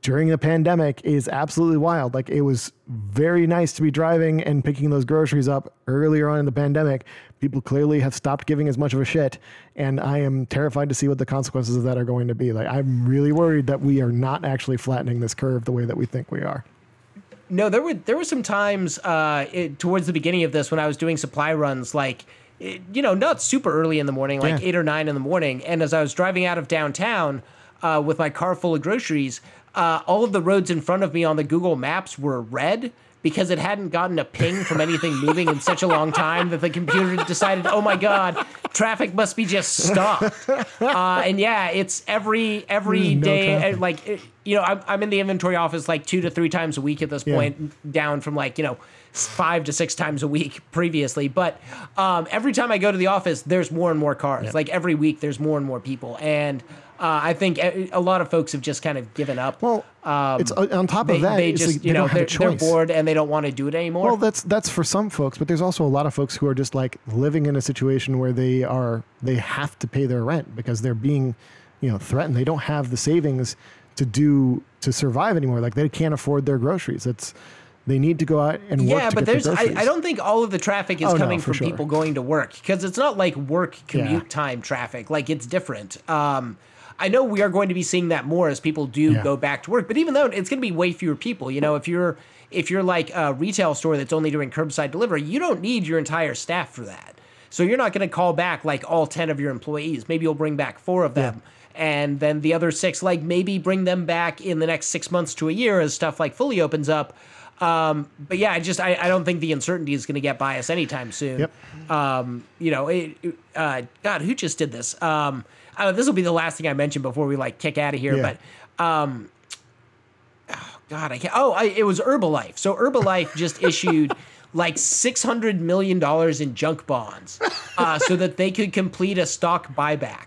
during the pandemic is absolutely wild. Like it was very nice to be driving and picking those groceries up earlier on in the pandemic. People clearly have stopped giving as much of a shit, and I am terrified to see what the consequences of that are going to be. Like I'm really worried that we are not actually flattening this curve the way that we think we are. No, there were there were some times uh, it, towards the beginning of this when I was doing supply runs, like you know, not super early in the morning, like Yeah. eight or nine in the morning, and as I was driving out of downtown uh, with my car full of groceries, uh, all of the roads in front of me on the Google Maps were red because it hadn't gotten a ping from anything moving in such a long time that the computer decided, oh my god, traffic must be just stopped. Uh, and yeah, it's every every No day, traffic. like you know, I'm, I'm in the inventory office like two to three times a week at this Yeah. point, down from like you know five to six times a week previously. But um, every time I go to the office, there's more and more cars. Like every week, there's more and more people, and uh, I think a a lot of folks have just kind of given up. Well, it's uh, on top they, of that. they just like you know they're, they're bored and they don't want to do it anymore. Well, that's that's for some folks, but there's also a lot of folks who are just like living in a situation where they are they have to pay their rent because they're being, you know, threatened. They don't have the savings to do to survive anymore. Like they can't afford their groceries. It's They need to go out and work. Yeah, but get there's their I. I don't think all of the traffic is Oh, coming for from sure. people going to work because it's not like work commute Yeah. time traffic. Like it's different. Um, I know we are going to be seeing that more as people do Yeah. go back to work, but even though it's going to be way fewer people, you know, if you're if you're like a retail store that's only doing curbside delivery, you don't need your entire staff for that. So you're not going to call back like all 10 of your employees. Maybe you'll bring back 4 of them. And then the other 6 like maybe bring them back in the next 6 months to a year as stuff like fully opens up. Um, but yeah, I just I, I don't think the uncertainty is going to get by us anytime soon. Yep. Um, you know, it, uh, God, who just did this? Um, I don't this will be the last thing I mention before we like kick out of here. Yeah. But um, oh God, I can't. Oh, I, it was Herbalife. So Herbalife just <laughs> issued like six hundred million dollars in junk bonds, uh, so that they could complete a stock buyback.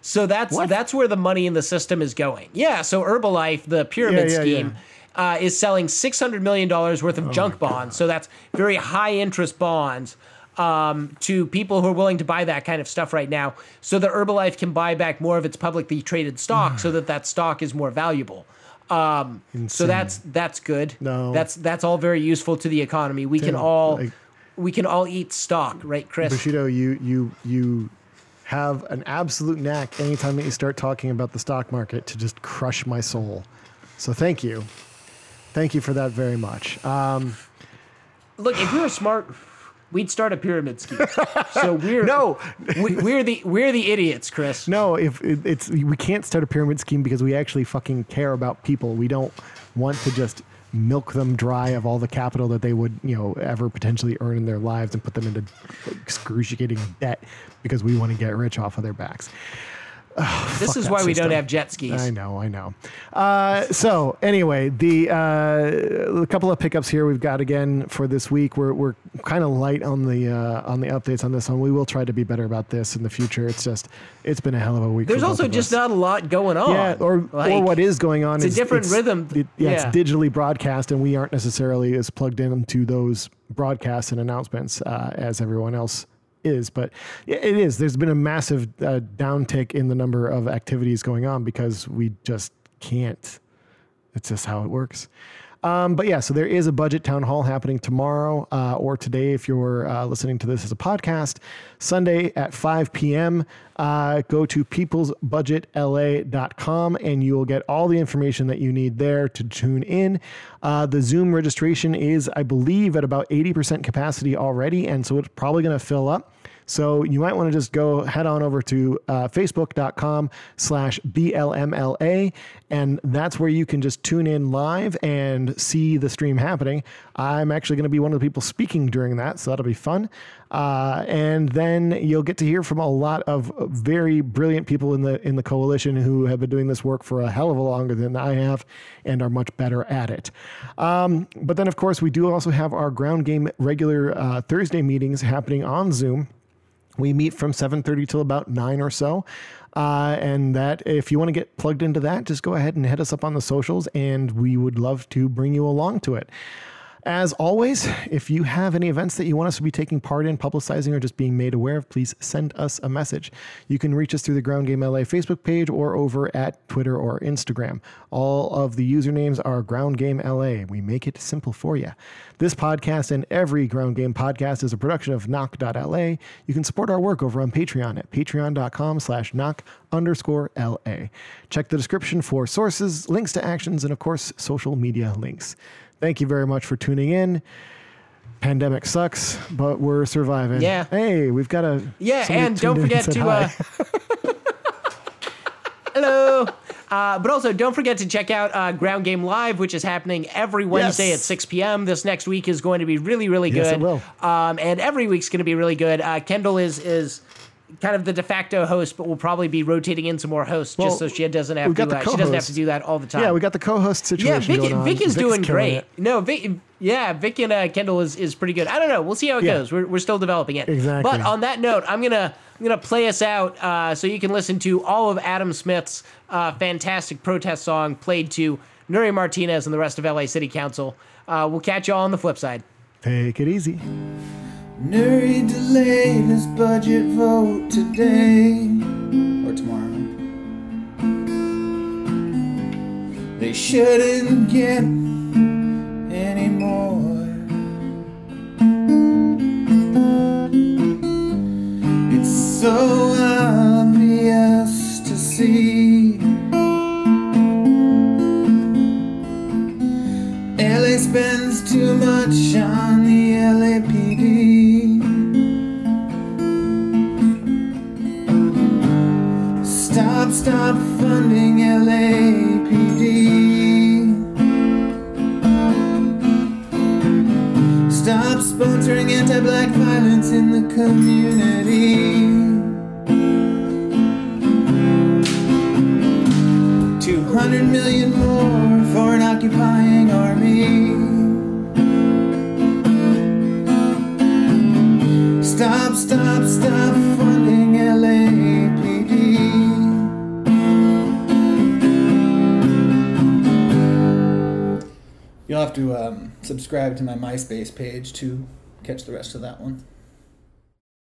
So that's What? that's where the money in the system is going. Yeah. So Herbalife, the pyramid Yeah, yeah, scheme. Uh, is selling six hundred million dollars worth of junk bonds, so that's very high interest bonds um, to people who are willing to buy that kind of stuff right now, so that Herbalife can buy back more of its publicly traded stock, so <sighs> that that stock is more valuable. Um, so that's that's good. No. that's that's all very useful to the economy. We can all like- we can all eat stock, right, Chris? Bushido, you you you have an absolute knack anytime that you start talking about the stock market to just crush my soul. So thank you, thank you for that very much. Um, Look, if we were smart, we'd start a pyramid scheme. So <laughs> we're No. we, we're the we're the idiots, Chris. no, if it, it's we can't start a pyramid scheme because we actually fucking care about people. We don't want to just milk them dry of all the capital that they would you know ever potentially earn in their lives and put them into excruciating debt because we want to get rich off of their backs. This is why we don't have jet skis. I know, I know. Uh, so anyway, the uh, a couple of pickups here we've got again for this week. We're we're kind of light on the uh, on the updates on this one. We will try to be better about this in the future. It's just it's been a hell of a week. There's also just us. not a lot going on. Yeah, or or what is going on it's a is different rhythm. it- yeah, Yeah. it's digitally broadcast, and we aren't necessarily as plugged into those broadcasts and announcements uh, as everyone else is. But it is. There's been a massive uh, downtick in the number of activities going on because we just can't. It's just how it works. Um, but yeah, so there is a budget town hall happening tomorrow uh, or today if you're uh, listening to this as a podcast. Sunday at 5 p.m. Uh, go to peoplesbudgetla.com and you will get all the information that you need there to tune in. Uh, the Zoom registration is, I believe, at about 80% capacity already, and so it's probably going to fill up. So you might want to just go head on over to uh, facebook.com slash BLMLA, and that's where you can just tune in live and see the stream happening. I'm actually going to be one of the people speaking during that, so that'll be fun. Uh, and then you'll get to hear from a lot of very brilliant people in the in the coalition who have been doing this work for a hell of a longer than I have and are much better at it. Um, but then, of course, we do also have our ground game regular uh, Thursday meetings happening on Zoom. We meet from 7:30 till about 9 or so. Uh, and that if you want to get plugged into that, just go ahead and hit us up on the socials and we would love to bring you along to it. As always, if you have any events that you want us to be taking part in, publicizing, or just being made aware of, please send us a message. You can reach us through the Ground Game LA Facebook page or over at Twitter or Instagram. All of the usernames are Ground Game LA. We make it simple for you. This podcast and every Ground Game podcast is a production of knock.la. You can support our work over on Patreon at patreon.com slash knock underscore LA. Check the description for sources, links to actions, and of course, social media links. Thank you very much for tuning in. Pandemic sucks, but we're surviving. Yeah. Hey, we've got a Yeah, and don't forget said to. Uh, <laughs> hello. Uh, but also, don't forget to check out uh, Ground Game Live, which is happening every Wednesday Yes. at 6 p.m. This next week is going to be really, really good. Yes, it will. Um, and every week's going to be really good. Uh, Kendall is is kind of the de facto host, but we'll probably be rotating in some more hosts Well, just so she doesn't have to. the Uh, she doesn't have to do that all the time. yeah, we got the co-host situation Yeah, Vic, going on. Vic is Vic's doing great. it. No, Vic, yeah, Vic and uh, Kendall is, is pretty good. I don't know. We'll see how it Yeah. goes. We're, we're still developing it. Exactly. But on that note, I'm gonna I'm gonna play us out uh, so you can listen to all of Adam Smith's uh, fantastic protest song played to Nury Martinez and the rest of LA City Council. Uh, we'll catch you all on the flip side. Take it easy. Nury delayed his budget vote today or tomorrow. They shouldn't get any more. It's so obvious to see. LA spends too much on the LAP. Stop, funding LAPD. Stop sponsoring anti black violence in the community. 200 million more for an occupying army. Stop, stop, stop funding LAPD. You'll have to um, subscribe to my MySpace page to catch the rest of that one.